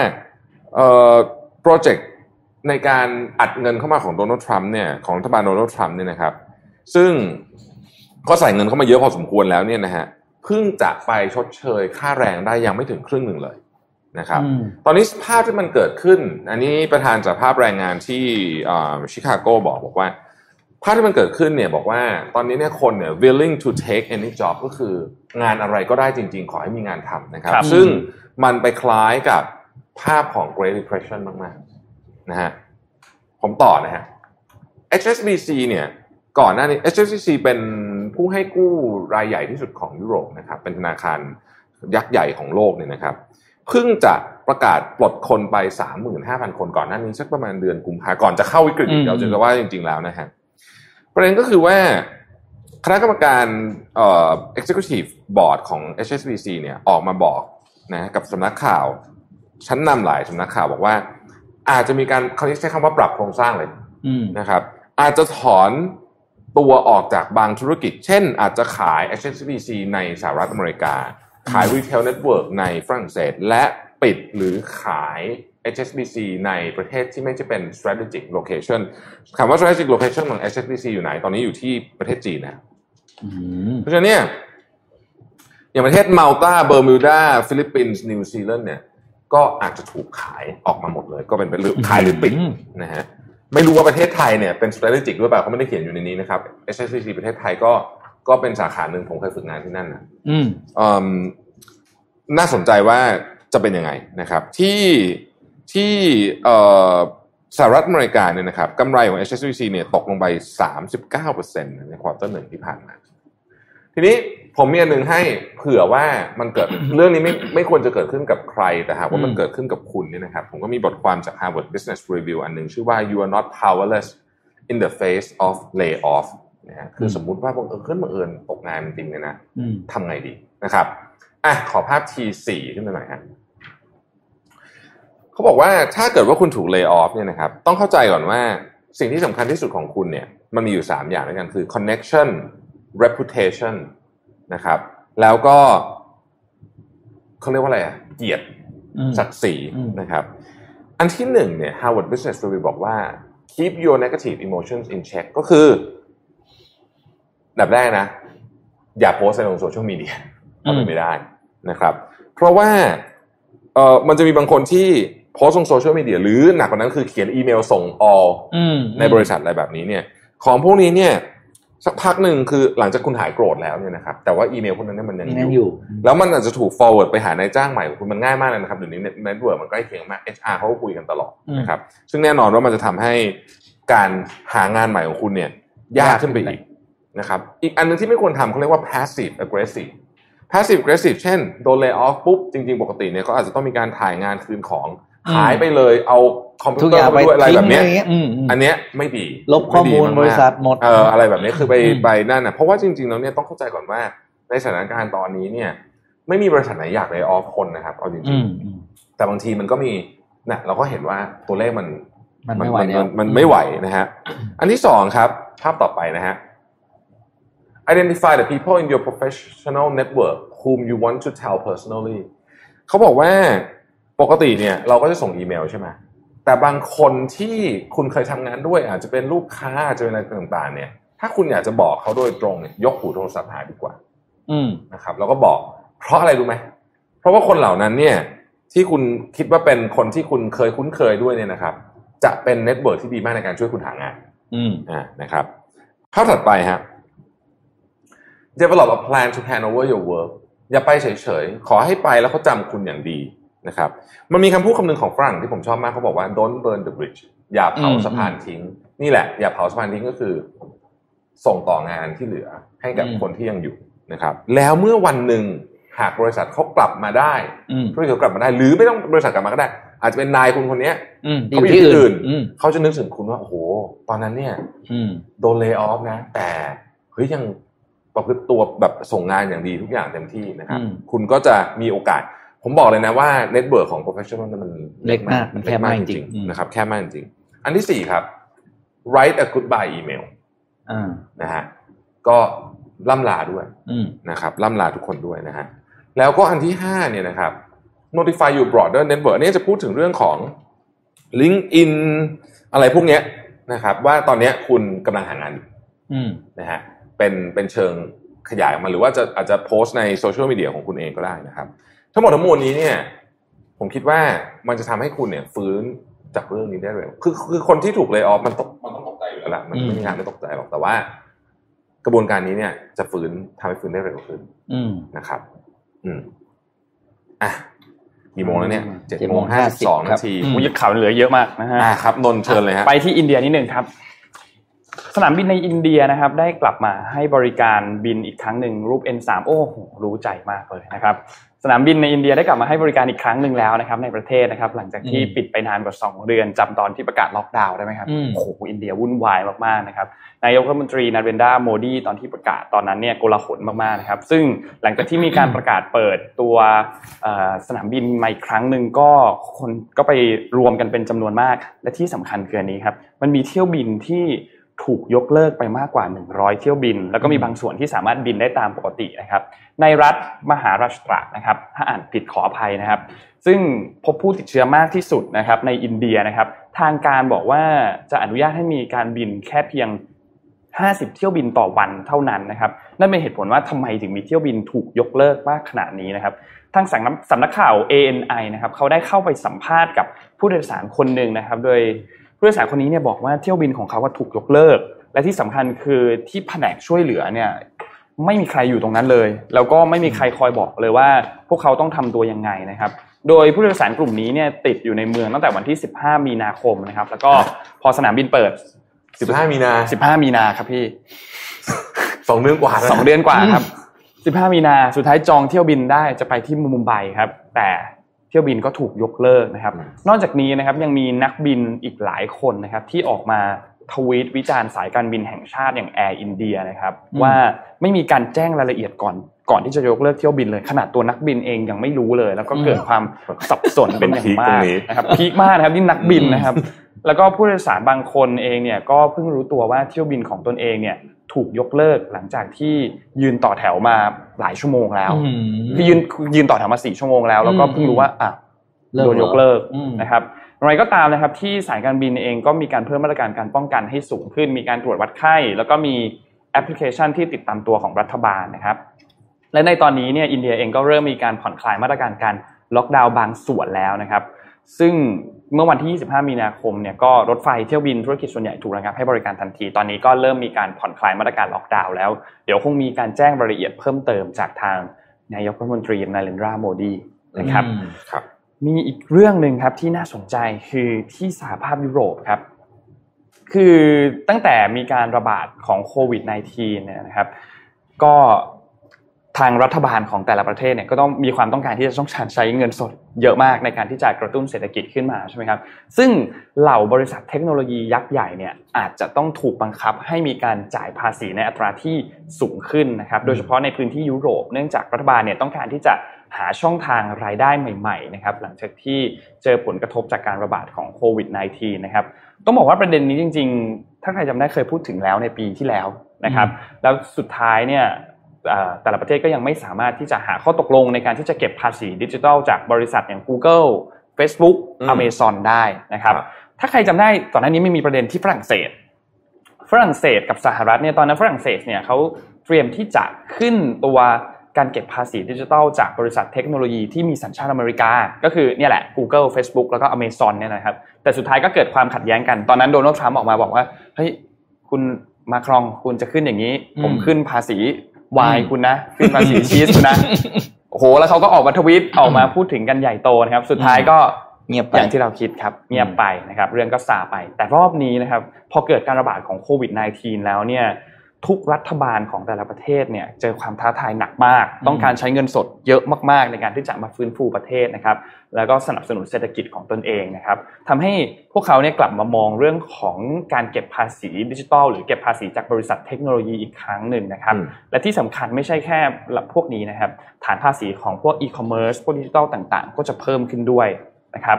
เอ่อโปรเจกต์ในการอัดเงินเข้ามาของโดนัลด์ทรัมป์เนี่ยของรัฐบาลโดนัลด์ทรัมป์เนี่ยนะครับ ซึ่งก็ใส่เงินเข้ามาเยอะพอสมควรแล้วเนี่ยนะฮะเพิ่งจะไปชดเชยค่าแรงได้ยังไม่ถึงครึ่งหนึ่งเลยนะครับอืมตอนนี้ภาพที่มันเกิดขึ้น อันนี้ประธานจากภาพแรงงานที่ชิคาโกบอกบอกว่า ภาพที่มันเกิดขึ้นเนี่ยบอกว่าตอนนี้เนี่ยคนเนี่ย willing to take any job ก็คืองานอะไรก็ได้จริงๆ ขอให้มีงานทำนะครับครับซึ่งมันไปคล้ายกับภาพของ Great Depression มากๆนะฮะผมต่อนะฮะ HSBC เนี่ยก่อนหน้านี้ HSBC เป็นผู้ให้กู้รายใหญ่ที่สุดของยุโรปนะครับเป็นธนาคารยักษ์ใหญ่ของโลกเนี่ยนะครับเพิ่งจะประกาศปลดคนไป 35,000 คนก่อนหน้านี้สักประมาณเดือนกุมภาก่อนจะเข้าวิกฤตอืมเราจะว่าจริง ๆแล้วนะฮะ ประเด็นก็คือว่าคณะกรรมการเอ่อ executive board ของ HSBC เนี่ยออกมาบอกนะกับสำนักข่าว ชั้นนำหลายสำนักข่าวบอกว่า อาจจะมีการเขาใช้คำว่าปรับโครงสร้างเลยอืมนะครับ อาจจะถอนตัวออกจากบางธุรกิจ เช่น อาจจะขาย HSBC ในสหรัฐอเมริกา ขาย Retail Network ในฝรั่งเศส และปิดหรือขาย HSBC ในประเทศที่ไม่ใช่เป็น strategic location คำว่า strategic location ของ HSBC อยู่ไหน ตอนนี้อยู่ที่ประเทศจีนนะอืมเพราะฉะนั้นเนี่ยอย่างประเทศมาลตาเบอร์มิวดาฟิลิปปินส์นิวซีแลนด์เนี่ยก็อาจจะถูกขายออกมาหมดเลย ก็เป็นเป็นเรื่องขายหรือปิดอืมนะฮะไม่รู้ว่าประเทศไทยเนี่ยเป็น strategic ด้วยเปล่าเขาไม่ได้เขียนอยู่ในนี้นะครับ HSBC ประเทศไทยก็ก็เป็นสาขาหนึ่งผมเคยฝึกงานที่นั่นนะอืมอืมน่าสนใจว่าจะเป็นยังไงนะครับ ที่ ที่เอ่อสหรัฐอเมริกาเนี่ยนะครับกำไรของ HSBC เนี่ยตกลงไป 39%ในควอเตอร์หนึ่งที่ผ่านมาทีนี้ผมมีอันหนึ่งให้เผื่อว่ามันเกิดเรื่องนี้ไม่ไม่ควรจะเกิดขึ้นกับใครแต่หากว่ามันอืมเกิดขึ้นกับคุณเนี่ยนะครับผมก็มีบทความจาก Harvard Business Review อันหนึ่งชื่อว่า you are not powerless in the face of layoff นะฮะคือสมมุติว่าบังเอิญขึ้นบังเอิญตกงานจริงๆเนี่ยนะอืมทำไงดีนะครับอะขอภาพ T4 ขึ้นมาหน่อยฮะ เขาบอกว่าถ้าเกิดว่าคุณถูก lay off เนี่ยนะครับต้องเข้าใจก่อนว่าสิ่งที่สำคัญที่สุดของคุณเนี่ยมันมีอยู่ 3 อย่างด้วยกันคือ connection reputation นะครับ แล้วก็เขาเรียกว่าอะไรอะเกียรติอืมศักดิ์ศรีอืมนะครับ อันที่หนึ่งเนี่ย Harvard Business Review บอกว่า keep your negative emotions in check ก็คือแบบแรกนะ อย่าโพสต์ในลงโซเชียลมีเดียทำไม่ได้นะครับ เพราะว่าเออมันจะมีบางคนที่ โพสต์ลงโซเชียลมีเดียหรือหนักกว่านั้นคือเขียนอีเมลส่ง all อืมในบริษัทอะไรแบบนี้เนี่ย ของพวกนี้เนี่ยสักพักหนึ่งคือหลังจากคุณหายโกรธแล้วเนี่ยนะครับแต่ว่าอีเมลพวกนั้นเนยมันยังยังออยู่ยู่ แล้วมันอาจจะถูก forward ไปหานายจ้างใหม่ของคุณมันง่ายมากเลยนะครับเดี๋ยวนี้ network มันใกล้เคียงมาก HR เขาก็คุยกันตลอดอืมนะครับซึ่งแน่นอนว่ามันจะทำให้การหางานใหม่ของคุณเนี่ย ยากขึ้นไปอีกนะครับอีกอันหนึ่งที่ไม่ควรทำเขาเรียกว่า passive aggressive passive aggressive เช่นโดน lay off ปุ๊บจริงๆ ปกติเนี่ยก็อาจจะต้องมีการถ่ายงานคืนของ อืมหายไปเลยเอาคอมพิวทุกเตออร์ย่างไปไปด้วยอะไรทิ้งแบบเนี้ยอะไรเงี้ยอืมอืมอันเนี้ยไม่ดี ลบข้อมูลไดีากๆบริษัทหมดเอออะไรแบบนี้คือไปอืมไปนั่นนะเพราะว่าจริงๆแล้วเนี่ยต้องเข้าใจก่อนว่าในสถานการณ์ตอนนี้เนี่ย ไม่มีบริษัทไหนอยาก lay off คนนะครับเอาจอืริงมๆอืมแต่บางทีมันก็มีนะเราก็เห็นว่าตัวเลขมันมันไม่ไหวมันแล้วมันไม่ไหวนะฮะอันที่สองครับ ภาพต่อไปนะฮะ identify the people in your professional network whom you want to tell personally เขาบอกว่า ปกติเนี่ยเราก็จะส่งอีเมลใช่ไหมแต่บางคนที่คุณเคยทำงานด้วย อาจจะเป็นลูกค้าอาจจะเป็นอะไรต่างๆ เนี่ย ถ้าคุณอยากจะบอกเขาโดยตรงเนี่ยยกหูโทรศัพท์หาดีกว่า อืมนะครับ แล้วก็บอก เพราะอะไรรู้ไหมเพราะว่าคนเหล่านั้นเนี่ย ที่คุณคิดว่าเป็นคนที่คุณเคยคุ้นเคยด้วยเนี่ยนะครับ จะเป็น network ที่ดีมากในการช่วยคุณหางาน อืมอ่านะครับภาพถัดไปฮะ develop a plan to hand over your work อย่าไปเฉยๆ ขอให้ไปแล้วเขาจำคุณอย่างดี นะครับมันมีคำพูดคำหนึ่งของฝรั่งที่ผมชอบมากเขาบอกว่า don't burn the bridge อย่าเผาอืมสะพานทิ้ง นี่แหละ อย่าเผาสะพานทิ้งก็คือ ส่งต่องานที่เหลือให้กับคนที่ยังอยู่นะครับ แล้วเมื่อวันหนึ่งหากบริษัทเขากลับมาได้อืมธุรกิจเขากลับมาได้ หรือไม่ต้องบริษัทกลับมาก็ได้ อาจจะเป็นนายคุณคนเนี้ยอืมเขาไปอยู่ที่อื่นอืมเขาจะนึกถึงคุณว่าโอ้โหตอนนั้นเนี่ยอืมโดน lay off นะ แต่เฮ้ยยังประพฤติตัวแบบส่งงานอย่างดีทุกอย่างเต็มที่นะครับอืมคุณก็จะมีโอกาส ผมบอกเลยนะว่า network ของ professional นั้นมันเล็กมากมันแคบมากจริงๆอืมนะครับแคบมากจริงอันที่สี่ครับ write a goodbye email อ่านะฮะก็ล่ำลาด้วยอืมนะครับล่ำลาทุกคนด้วยนะฮะแล้วก็อันที่ห้าเนี่ยนะครับ notify your broader network อันนี้จะพูดถึงเรื่องของ LinkedIn อะไรพวกเนี้ยนะครับ ว่าตอนเนี้ยคุณกำลังหางานอยู่อืมนะฮะเป็นเป็นเชิงขยายออกมาหรือว่าจะอาจจะโพสต์ในโซเชียลมีเดียของคุณเองก็ได้นะครับ ทั้งหมดทั้งมวลนี้เนี่ย ผมคิดว่ามันจะทำให้คุณเนี่ย ฟื้นจากเรื่องนี้ได้เร็วคือคือคนที่ถูกเล y o ออฟมันตกมันต้องตกใจอยู่แล้วล่ะมันไม่มีทางไม่ตกใจหรอกแต่ว่า กระบวนการนี้เนี่ย จะฟื้นทำให้ฟื้นได้เร็วขึ้นอืมนะครับ อืมอะกี่โมงแล้วเนี่ยเจ็ด7โมงห้าสิบสองครันาบทีอืมอุ้ยข่าวเหลือเยอะมากนะฮะอะครับนนท์เชิญเลยฮะไปที่อินเดียนิดหนึ่งครับ สนามบินในอินเดียนะครับ ได้กลับมาให้บริการบินอีกครั้งหนึ่งรูป N3 โอ้โหรู้ใจมากเลยนะครับ สนามบินในอินเดียได้กลับมาให้บริการอีกครั้งหนึ่งแล้วนะครับในประเทศนะครับหลังจากที่อืมปิดไปนานกว่า 2 เดือนจำตอนที่ประกาศล็อกดาวน์ได้ไหมครับอืมโอ้โหอินเดียวุ่นวายมากๆนะครับนายกรัฐมนตรีนาเรนดาโมดีตอนที่ประกาศตอนนั้นเนี่ยโกลาหลมากๆนะครับซึ่งหลังจากที่มีการประกาศเปิดตัวเอ่อสนามบินใหม่อีกครั้งหนึ่งก็คนก็ไปรวมกันเป็นจำนวนมาก และที่สำคัญคืออันนี้ครับมันมีเที่ยวบินที่ ถูกยกเลิกไปมากกว่า 100 เที่ยวบิน แล้วก็มีบางส่วนที่สามารถบินได้ตามปกตินะครับ ในรัฐมหาราชตระนะครับ ถ้าอ่านผิดขออภัยนะครับ ซึ่งพบผู้ติดเชื้อมากที่สุดนะครับ ในอินเดียนะครับ ทางการบอกว่าจะอนุญาตให้มีการบินแค่เพียง 50 เที่ยวบินต่อวันเท่านั้นนะครับ นั่นเป็นเหตุผลว่าทำไมถึงมีเที่ยวบินถูกยกเลิกมากขนาดนี้นะครับทางสำนักสำนักข่าว ANI นะครับเขาได้เข้าไปสัมภาษณ์กับผู้โดยสารคนหนึ่งนะครับ โดย ผู้โดยสารคนนี้เนี่ยบอกว่าเที่ยวบินของเขาว่าถูกยกเลิก และที่สำคัญคือที่แผนกช่วยเหลือเนี่ยไม่มีใครอยู่ตรงนั้นเลย แล้วก็ไม่มีใครคอยบอกเลยว่า พวกเขาต้องทำตัวยังไงนะครับ โดยผู้โดยสารกลุ่มนี้เนี่ยติดอยู่ในเมืองตั้งแต่วันที่ 15 มีนาคมนะครับ แล้วก็พอสนามบินเปิดสิบห้ามีนา 15 มีนาครับพี่สองเดือนกว่าแล้วสองเดือนกว่าครับ 15 มีนาสุดท้ายจองเที่ยวบินได้จะไปที่มุมไบครับ แต่ เที่ยวบินก็ถูกยกเลิกนะครับ นอกจากนี้นะครับยังมีนักบินอีกหลายคนนะครับที่ออกมาทวีตวิจารณ์สายการบินแห่งชาติอย่างแอร์อินเดียนะครับอืมว่าไม่มีการแจ้งรายละเอียดก่อนก่อนที่จะยกเลิกเที่ยวบินเลยขนาดตัวนักบินเองยังไม่รู้เลย แล้วก็เกิดความสับสนเป็นอย่างมากนะครับพีคมากนะครับนี่นักบินนะครับ แล้วก็ผู้โดยสารบางคนเองเนี่ยก็เพิ่งรู้ตัวว่าเที่ยวบินของตนเองเนี่ยถูกยกเลิกหลังจากที่ยืนต่อแถวมาหลายชั่วโมงแล้วอืมคือยืนยืนต่อแถวมาสี่ชั่วโมงแล้วแล้วก็เพิ่งรู้ว่าอะเลิกโดนยกเลิกอืมนะครับอะไรก็ตามนะครับที่สายการบินเองก็มีการเพิ่มมาตรการการป้องกันให้สูงขึ้น มีการตรวจวัดไข้ แล้วก็มีแอปพลิเคชันที่ติดตามตัวของรัฐบาลนะครับ และในตอนนี้เนี่ยอินเดียเองก็เริ่มมีการผ่อนคลายมาตรการการล็อกดาวน์บางส่วนแล้วนะครับ ซึ่ง เมื่อวันที่ 25 มีนาคมเนี่ยก็รถไฟเที่ยวบินธุรกิจส่วนใหญ่ถูกระงับให้บริการทันที ตอนนี้ก็เริ่มมีการผ่อนคลายมาตรการล็อกดาวน์แล้ว เดี๋ยวคงมีการแจ้งรายละเอียดเพิ่มเติมจากทางนายกรัฐมนตรีนาเรนทราโมดีนะครับอืมครับ มีอีกเรื่องหนึ่งครับที่น่าสนใจคือที่สหภาพยุโรปครับ คือตั้งแต่มีการระบาดของโควิด -19 เนี่ยนะครับ ก็ ทางรัฐบาลของแต่ละประเทศเนี่ยก็ต้องมีความต้องการที่จะต้องใช้เงินสดเยอะมากในการที่จะกระตุ้นเศรษฐกิจขึ้นมาใช่ไหมครับ ซึ่งเหล่าบริษัทเทคโนโลยียักษ์ใหญ่เนี่ยอาจจะต้องถูกบังคับให้มีการจ่ายภาษีในอัตราที่สูงขึ้นนะครับ โดยเฉพาะในพื้นที่ยุโรป เนื่องจากรัฐบาลเนี่ยต้องการที่จะหาช่องทางรายได้ใหม่ๆนะครับหลังจากที่เจอผลกระทบจากการระบาดของโควิด -19 นะครับต้องบอกว่าประเด็นนี้จริง ๆ ถ้าใครจำได้เคยพูดถึงแล้วในปีที่แล้วนะครับ แล้วสุดท้ายเนี่ย แต่ละประเทศก็ยังไม่สามารถที่จะหาข้อตกลงในการที่จะเก็บภาษีดิจิทัลจากบริษัทอย่าง Google Facebook อืม Amazon ได้นะครับครับถ้าใครจำได้ก่อนหน้านี้ไม่มีประเด็นที่ฝรั่งเศส ฝรั่งเศสกับสหรัฐเนี่ยตอนนั้นฝรั่งเศสเนี่ยเขาเตรียมที่จะขึ้นตัวการเก็บภาษีดิจิทัลจากบริษัทเทคโนโลยีที่มีสัญชาติอเมริกา ก็คือเนี่ยแหละ Google Facebook แล้วก็ Amazon เนี่ยนะครับ แต่สุดท้ายก็เกิดความขัดแย้งกัน ตอนนั้นโดนัลด์ทรัมป์ออกมาบอกว่า เฮ้ย คุณมาครองคุณจะขึ้นอย่างนี้อืมผมขึ้นภาษี วายอืมคุณนะขึ้นภาษีชีสคุณนะโอ้โหแล้วเขาก็ออกมาทวีตออกมาพูดถึงกันใหญ่โตนะครับ สุดท้ายก็เงียบไปอย่างที่เราคิดครับเงียบไปนะครับ เรื่องก็ซาไป แต่รอบนี้นะครับ พอเกิดการระบาดของโควิด -19 แล้วเนี่ย ทุกรัฐบาลของแต่ละประเทศเนี่ยเจอความท้าทายหนักมาก ต้องการใช้เงินสดเยอะมาก ๆ ในการที่จะมาฟื้นฟูประเทศนะครับ แล้วก็สนับสนุนเศรษฐกิจของตนเองนะครับทำให้พวกเขาเนี่ยกลับมามองเรื่องของการเก็บภาษีดิจิทัลหรือเก็บภาษีจากบริษัทเทคโนโลยีอีกครั้งหนึ่งนะครับอืมและที่สำคัญไม่ใช่แค่พวกนี้นะครับ ฐานภาษีของพวกอีคอมเมิร์ซพวกดิจิทัลต่างๆ ก็จะเพิ่มขึ้นด้วยนะครับ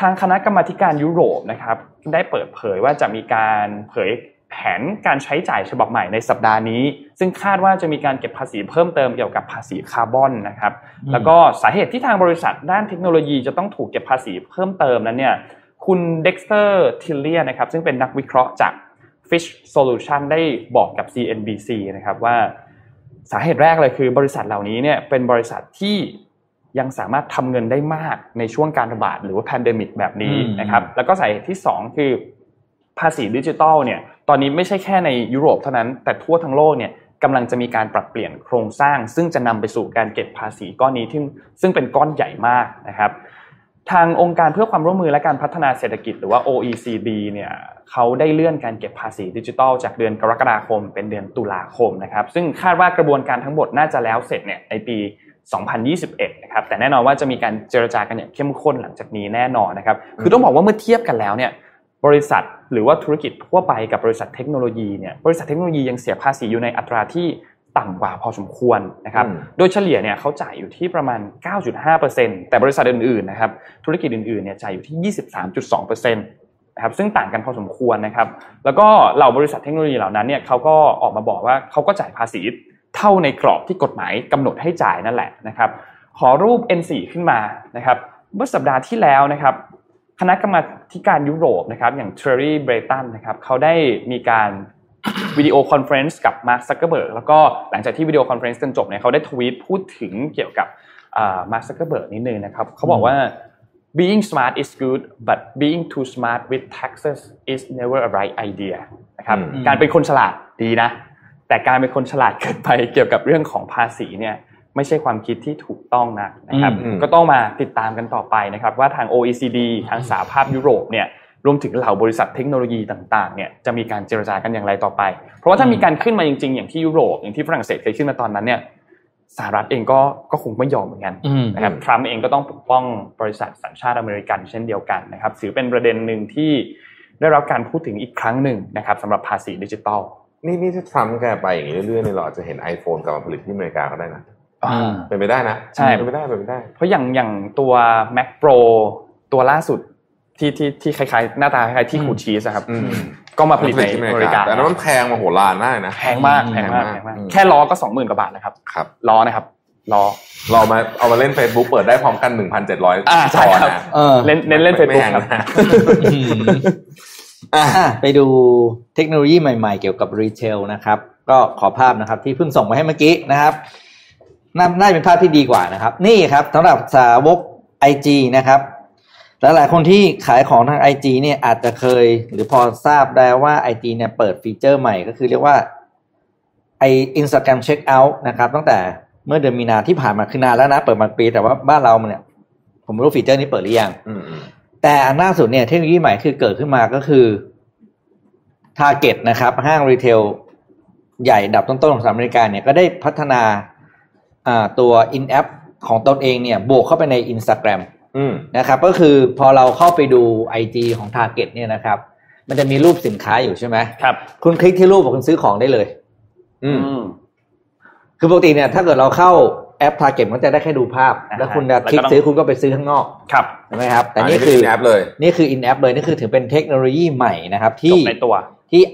ทางคณะกรรมาธิการยุโรปนะครับได้เปิดเผยว่าจะมีการเผย แผนการใช้จ่ายฉบับใหม่ในสัปดาห์นี้ ซึ่งคาดว่าจะมีการเก็บภาษีเพิ่มเติมเกี่ยวกับภาษีคาร์บอนนะครับอืมแล้วก็สาเหตุที่ทางบริษัทด้านเทคโนโลยีจะต้องถูกเก็บภาษีเพิ่มเติมนั้นเนี่ยคุณ Dexter Thillien ะครับซึ่งเป็นนักวิเคราะห์จาก Fitch Solutions ได้บอกกับ CNBC นะครับว่าสาเหตุแรกเลยคือบริษัทเหล่านี้เนี่ยเป็นบริษัทที่ยังสามารถทำเงินได้มากในช่วงการระบาดหรือว่า pandemic แบบนี้อืมนะครับแล้วก็สาเหตุที่สองคือ ภาษีดิจิทัลเนี่ยตอนนี้ไม่ใช่แค่ในยุโรปเท่านั้นแต่ทั่วทั้งโลกเนี่ยกำลังจะมีการปรับเปลี่ยนโครงสร้าง ซึ่งจะนำไปสู่การเก็บภาษีก้อนนี้ที่ซึ่งเป็นก้อนใหญ่มากนะครับ ทางองค์การเพื่อความร่วมมือและการพัฒนาเศรษฐกิจหรือว่า OECD เนี่ยเขาได้เลื่อนการเก็บภาษีดิจิทัล จากเดือนกรกฎาคม เป็นเดือนตุลาคมนะครับ ซึ่งคาดว่ากระบวนการทั้งหมดน่าจะแล้วเสร็จเนี่ยในปี 2021 นะครับ แต่แน่นอนว่าจะมีการเจรจากันอย่างเข้มข้นหลังจากนี้แน่นอนนะครับ คือต้องบอกว่าเมื่อเทียบกันแล้วเนี่ยบริษัท หรือว่าธุรกิจทั่วไปกับบริษัทเทคโนโลยีเนี่ยบริษัทเทคโนโลยียังเสียภาษีอยู่ในอัตราที่ต่ำกว่าพอสมควรนะครับอืมโดยเฉลี่ยเนี่ยเขาจ่ายอยู่ที่ประมาณ 9.5%แต่บริษัทอื่นๆนะครับธุรกิจอื่นๆเนี่ยจ่ายอยู่ที่ 23.2%นะครับซึ่งต่างกันพอสมควรนะครับ แล้วก็เหล่าบริษัทเทคโนโลยีเหล่านั้นเนี่ยเขาก็ออกมาบอกว่าเขาก็จ่ายภาษีเท่าในกรอบที่กฎหมายกำหนดให้จ่ายนั่นแหละนะครับ ขอรูป N4 ขึ้นมานะครับ เมื่อสัปดาห์ที่แล้วนะครับ คณะกรรมาธิการยุโรปนะครับอย่าง t r e r r y b r e t o n นะครับเขาได้มีการ video conference กับมาร์คซักเกอร์เบิร์กแล้วก็หลังจากที่ video conference กันจบเนี่ยเขาได้ทวีตพูดถึงเกี่ยวกับมาร์คซักเกอร์เบิร์กนิดนึงนะครับเขาบอกว่า being smart is good but being too smart with taxes is never a right idea นะครับอืมการเป็นคนฉลาดดีนะ แต่การเป็นคนฉลาดเกินไปเกี่ยวกับเรื่องของภาษีเนี่ย ไม่ใช่ความคิดที่ถูกต้องนะนะครับอืมก็ต้องมาติดตามกันต่อไปนะครับว่าทาง OECD ทางสหภาพยุโรปเนี่ยรวมถึงเหล่าบริษัทเทคโนโลยีต่างๆเนี่ยจะมีการเจรจากันอย่างไรต่อไป เพราะว่าถ้ามีการขึ้นมาจริง ๆ อย่างที่ยุโรปอย่างที่ฝรั่งเศสเคยขึ้นมาตอนนั้นเนี่ยสหรัฐเองก็ก็คงไม่ยอมเหมือนกันอืมนะครับทรัมป์เองก็ต้องปกป้องบริษัทสัญชาติอเมริกันเช่นเดียวกันนะครับถือเป็นประเด็นหนึ่งที่ได้รับการพูดถึงอีกครั้งหนึ่งนะครับสำหรับภาษีดิจิทัลนี่นี่ถ้าทรัมป์แกไปอย่างนี้เรื่อยๆเนี่ยเราอาจจะเห็น iPhone กลับมาผลิตที่อเมริกาก็ได้นะอืม เป็นไปได้นะใช่เป็นไปได้เป็นไปได้ เพราะอย่างอย่างตัว Mac Pro ตัวล่าสุดที่ที่ที่คล้ายๆ หน้าตาคล้ายๆที่ขูดชีสอะครับอืมก็มาผลิตในอเมริกาแต่อันนั้นมันแพงมาโหฬารมากนะแพงมากอืมแพงมากแพแพงงมากมากอืมแค่ล้อก็สองหมื่นกว่าบาทนะครับครับล้อนะครับล้อเรามาเอามาเล่น Facebook เปิดได้พร้อมกัน1,700อ่าใช่ครับนะเออเล่นเน้นเล่นเฟซไม่บุ๊กแพงครับนะอืมอะไปดูเทคโนโลยีใหม่ๆ เกี่ยวกับ retail นะครับ ก็ขอภาพนะครับที่เพิ่งส่งมาให้เมื่อกี้นะครับ น่าน่าจะเป็นภาพที่ดีกว่านะครับ นี่ครับสำหรับสาวก IG นะครับและหลายคนที่ขายของทาง IG เนี่ยอาจจะเคย หรือพอทราบได้ว่า IG เนี่ยเปิด feature ใหม่ก็คือเรียกว่าไอ Instagram Checkout นะครับ ตั้งแต่เมื่อเดือนมีนาที่ผ่านมาคือนานแล้วนะ เปิดมาปี แต่ว่าบ้านเราเนี่ย ผมไม่รู้ฟีเจอร์นี้เปิดหรือยังอืมอืมแต่อันล่าสุดเนี่ยเทคโนโลยีใหม่คือเกิดขึ้นมาก็คือ Target นะครับ ห้างรีเทลใหญ่อันดับต้นๆของสหรัฐอเมริกาเนี่ยก็ได้พัฒนาอ่า ตัว in-app ของตนเองเนี่ยบวกเข้าไปใน Instagram อืมนะครับก็คือพอเราเข้าไปดู IG ของ Target เนี่ยนะครับ มันจะมีรูปสินค้าอยู่ใช่ไหมครับ คุณคลิกที่รูปคุณซื้อของได้เลย อืมอืมคือปกติเนี่ย ถ้าเกิดเราเข้าแอป Target มันจะได้แค่ดูภาพอ่าฮะแล้วคุณจะคลิกแล้วก็ต้องซื้อคุณก็ไปซื้อข้างนอกครับใช่ไหมครับ แต่อันี่คือแอปเลย นี่คือ in app เลยนี่คือถือเป็นเทคโนโลยีใหม่นะครับจที่บในตัวที่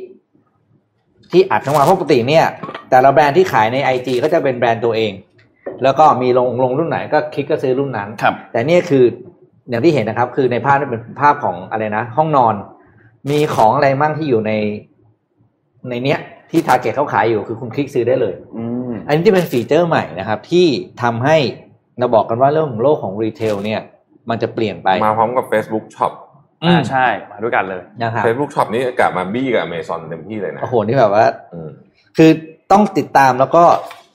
ที่อัดเข้ามาเพราะปกติเนี่ย แต่ละแบรนด์ที่ขายใน IG ก็จะเป็นแบรนด์ตัวเอง แล้วก็มีลงลงรุ่นไหนก็คลิกก็ซื้อรุ่นนั้นครับแต่เนี่ยคืออย่างที่เห็นนะครับ คือในภาพนี่เป็นภาพของอะไรนะ ห้องนอน มีของอะไรมั่งที่อยู่ใน ในเนี้ย ที่ทาร์เก็ตเขาขายอยู่คือคุณคลิกซื้อได้เลยอืมอันนี้ที่เป็นฟีเจอร์ใหม่นะครับ ที่ทำให้เราบอกกันว่าเรื่องของโลกของรีเทล เนี่ย มันจะเปลี่ยนไปมาพร้อมกับ Facebook Shop อืมอ่าใช่ มาด้วยกันเลยนะครับ Facebook Shop นี่กลับมาบี้กับ Amazon เต็มที่เลยนะโอ้โหนี่แบบว่าอืมคือต้องติดตามแล้วก็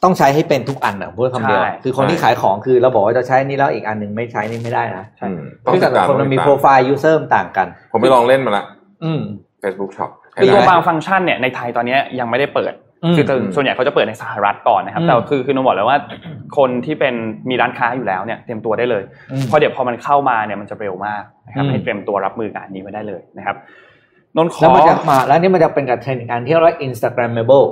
ต้องใช้ให้เป็นทุกอันอะพูดคำเดียวใช่คือคนที่ขายของคือเราบอกว่าจะใช้นี่แล้วอีกอันหนึ่งไม่ใช้นี่ไม่ได้นะอืมต้องคือติแต่ดละตามคนมันมีต้องโปรติดตาไฟล์ยูเซอร์ต่างกัน ผมไปลองเล่นมาละอืม Facebook Shop คือตัวเห็นไหมบางฟังก์ชันเนี่ยในไทยตอนนี้ยังไม่ได้เปิดอืมคือส่วนใหญ่เขาจะเปิดในสหรัฐก่อนนะครับอืมแต่คือคือน้องบอกแล้วว่าคนที่เป็นมีร้านค้าอยู่แล้วเนี่ยเตรียมตัวได้เลยอืมเพราะเดี๋ยวพอมันเข้ามาเนี่ยมันจะเร็วมากนะครับอืมให้เตรียมตัวรับมือกับอันนี้ไว้ได้เลยนะครับนนท์ขแล้วอมันจะมาแล้วนี่มันจะเป็นกับเทรนด์อีกอันที่เรียกว่า Instagrammable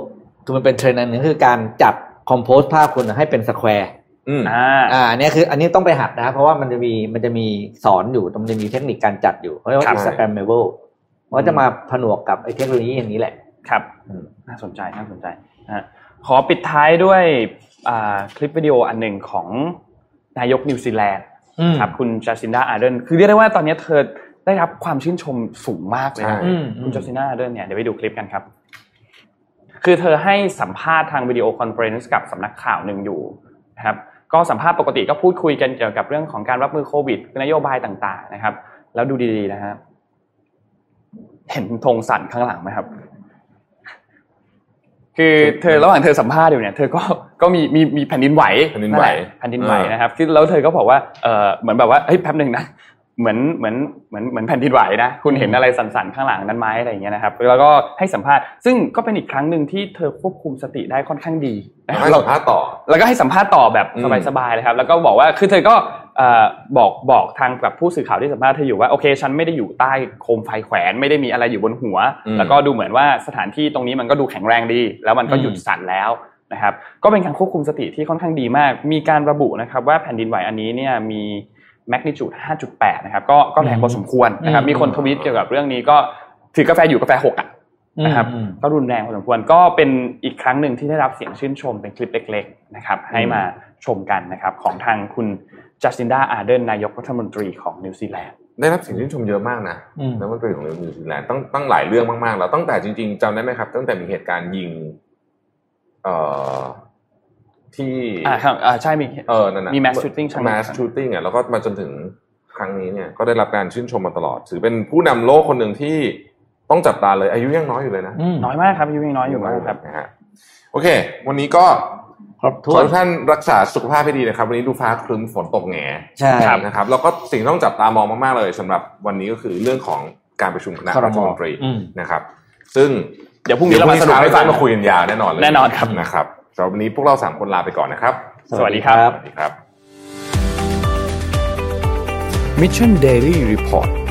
คือมันเป็นเทรนด์อันหนึ่งคือการจับ compose ภาพคุณให้เป็น square อืมอ่าอ่าอันนี้คืออันนี้ต้องไปหัดนะเพราะว่ามันจะมีมันจะมีสอนอยู่มันจะมีเทคนิคการจัดอยู่เขาเรียกว่าครับ Instagrammable มันก็จะมาผนวกกับไอ้เทคโนโลยีอย่างนี้แหละ ครับอืมน่าสนใจน่าสนใจนะฮะขอปิดท้ายด้วยอ่าคลิปวิดีโออันหนึ่งของนายกนิวซีแลนด์อืมครับคุณจาซินดาอาร์เดนคือเรียกได้ว่าตอนนี้เธอได้รับความชื่นชมสูงมากเลยนะใช่อืมคุณจาซินดาอาร์เดนเนี่ยเดี๋ยวไปดูคลิปกันครับ คือเธอให้สัมภาษณ์ทาง video conference กับสำนักข่าวหนึ่งอยู่นะครับก็สัมภาษณ์ปกติก็พูดคุยกันเกี่ยวกับเรื่องของการรับมือโควิดนโยบายต่างๆนะครับ แล้วดูดีๆนะฮะเห็นธงสั่นข้างหลังไหมครับ คือเธอระหว่างเธอสัมภาษณ์อยู่เนี่ยเธอก็ก็มีมีมีแผ่นดินไหวแผ่นดินไหวและแผ่นดินไหวนะครับคือแล้วเธอก็บอกว่าเออเหมือนแบบว่าเฮ้ยแป๊บหนึ่งนะ เหมือนเหมือนเหมือนเหมือนแผ่นดินไหวนะคุณเห็นอะไรสั่นๆข้างหลังนั้นไหมอะไรอย่างเงี้ยนะครับแล้วก็ให้สัมภาษณ์ซึ่งก็เป็นอีกครั้งหนึ่งที่เธอควบคุมสติได้ค่อนข้างดีนะคให้รับสัมภาษณ์ต่อ แล้วก็ให้สัมภาษณ์ต่อแบบอืมสบายๆเลยครับ แล้วก็บอกว่าคือเธอก็เอ่อบอกบอกทางกับผู้สื่อข่าวที่สัมภาษณ์เธออยู่ว่าโอเคฉันไม่ได้อยู่ใต้โคมไฟแขวนไม่ได้มีอะไรอยู่บนหัว แล้วก็ดูเหมือนว่าสถานที่ตรงนี้มันก็ดูแข็งแรงดี แล้วมันก็หยุดสั่นแล้วนะครับก็เป็นการควบคุมสติที่ค่อนข้างดีมาก มีการระบุนะครับว่าแผ่นดินไหวอันนี้เนี่ยมี แมกนิจูด5.8 นะครับ ก็ก็แรงพอสมควรนะครับอืมมีคนทวีตเกี่ยวกับเรื่องนี้ก็ถือกาแฟอยู่กาแฟหกอะนะครับอืมก็รุนแรงพอสมควร ก็เป็นอีกครั้งหนึ่งที่ได้รับเสียงชื่นชมเป็นคลิปเล็กๆนะครับ ให้มาชมกันนะครับของทางคุณจาซินดาอาร์เดนนายกรัฐมนตรีของนิวซีแลนด์ได้รับเสียงชื่นชมเยอะมากนะอืมนายกรัฐมนตรีของนิวซีแลนด์ตั้งตั้งหลายเรื่องมากๆแล้วตั้งแต่จริงๆจำได้ไหมครับ ตั้งแต่มีเหตุการณ์ยิง เอ่อ ที่อ่าครับอ่าใช่มีเออนั่นนะมี mass shooting ใช่ไหม mass shooting อะแล้วก็มาจนถึงครั้งนี้เนี่ยก็ได้รับการชื่นชมมาตลอด ถือเป็นผู้นำโลกคนหนึ่งที่ต้องจับตาเลยอายุยังน้อยอยู่เลยนะอืมน้อยมากครับอายุยังน้อยอยู่มากครับนะฮะโอเค วันนี้ก็ครบขถ้อวนให้ทุกท่านรักษาสุขภาพให้ดีนะครับ วันนี้ดูฟ้าครึ้มฝนตกแหงใช่นะครับแล้วก็สิ่งที่ต้องจับตามองมากๆเลยสำหรับวันนี้ก็คือเรื่องของการประชุมคณะครมรัฐมนตรีอืมนะครับ ซึ่งเดี๋ยวพรุ่งนี้เรามาสรุปให้ฟังมาคุยกันยาวแน่นอนเลยแน่นอนครับนะครับ สำหรับวันนี้พวกเราสามคนลาไปก่อนนะครับ สวัสดีครับ สวัสดีครับ Mission Daily Report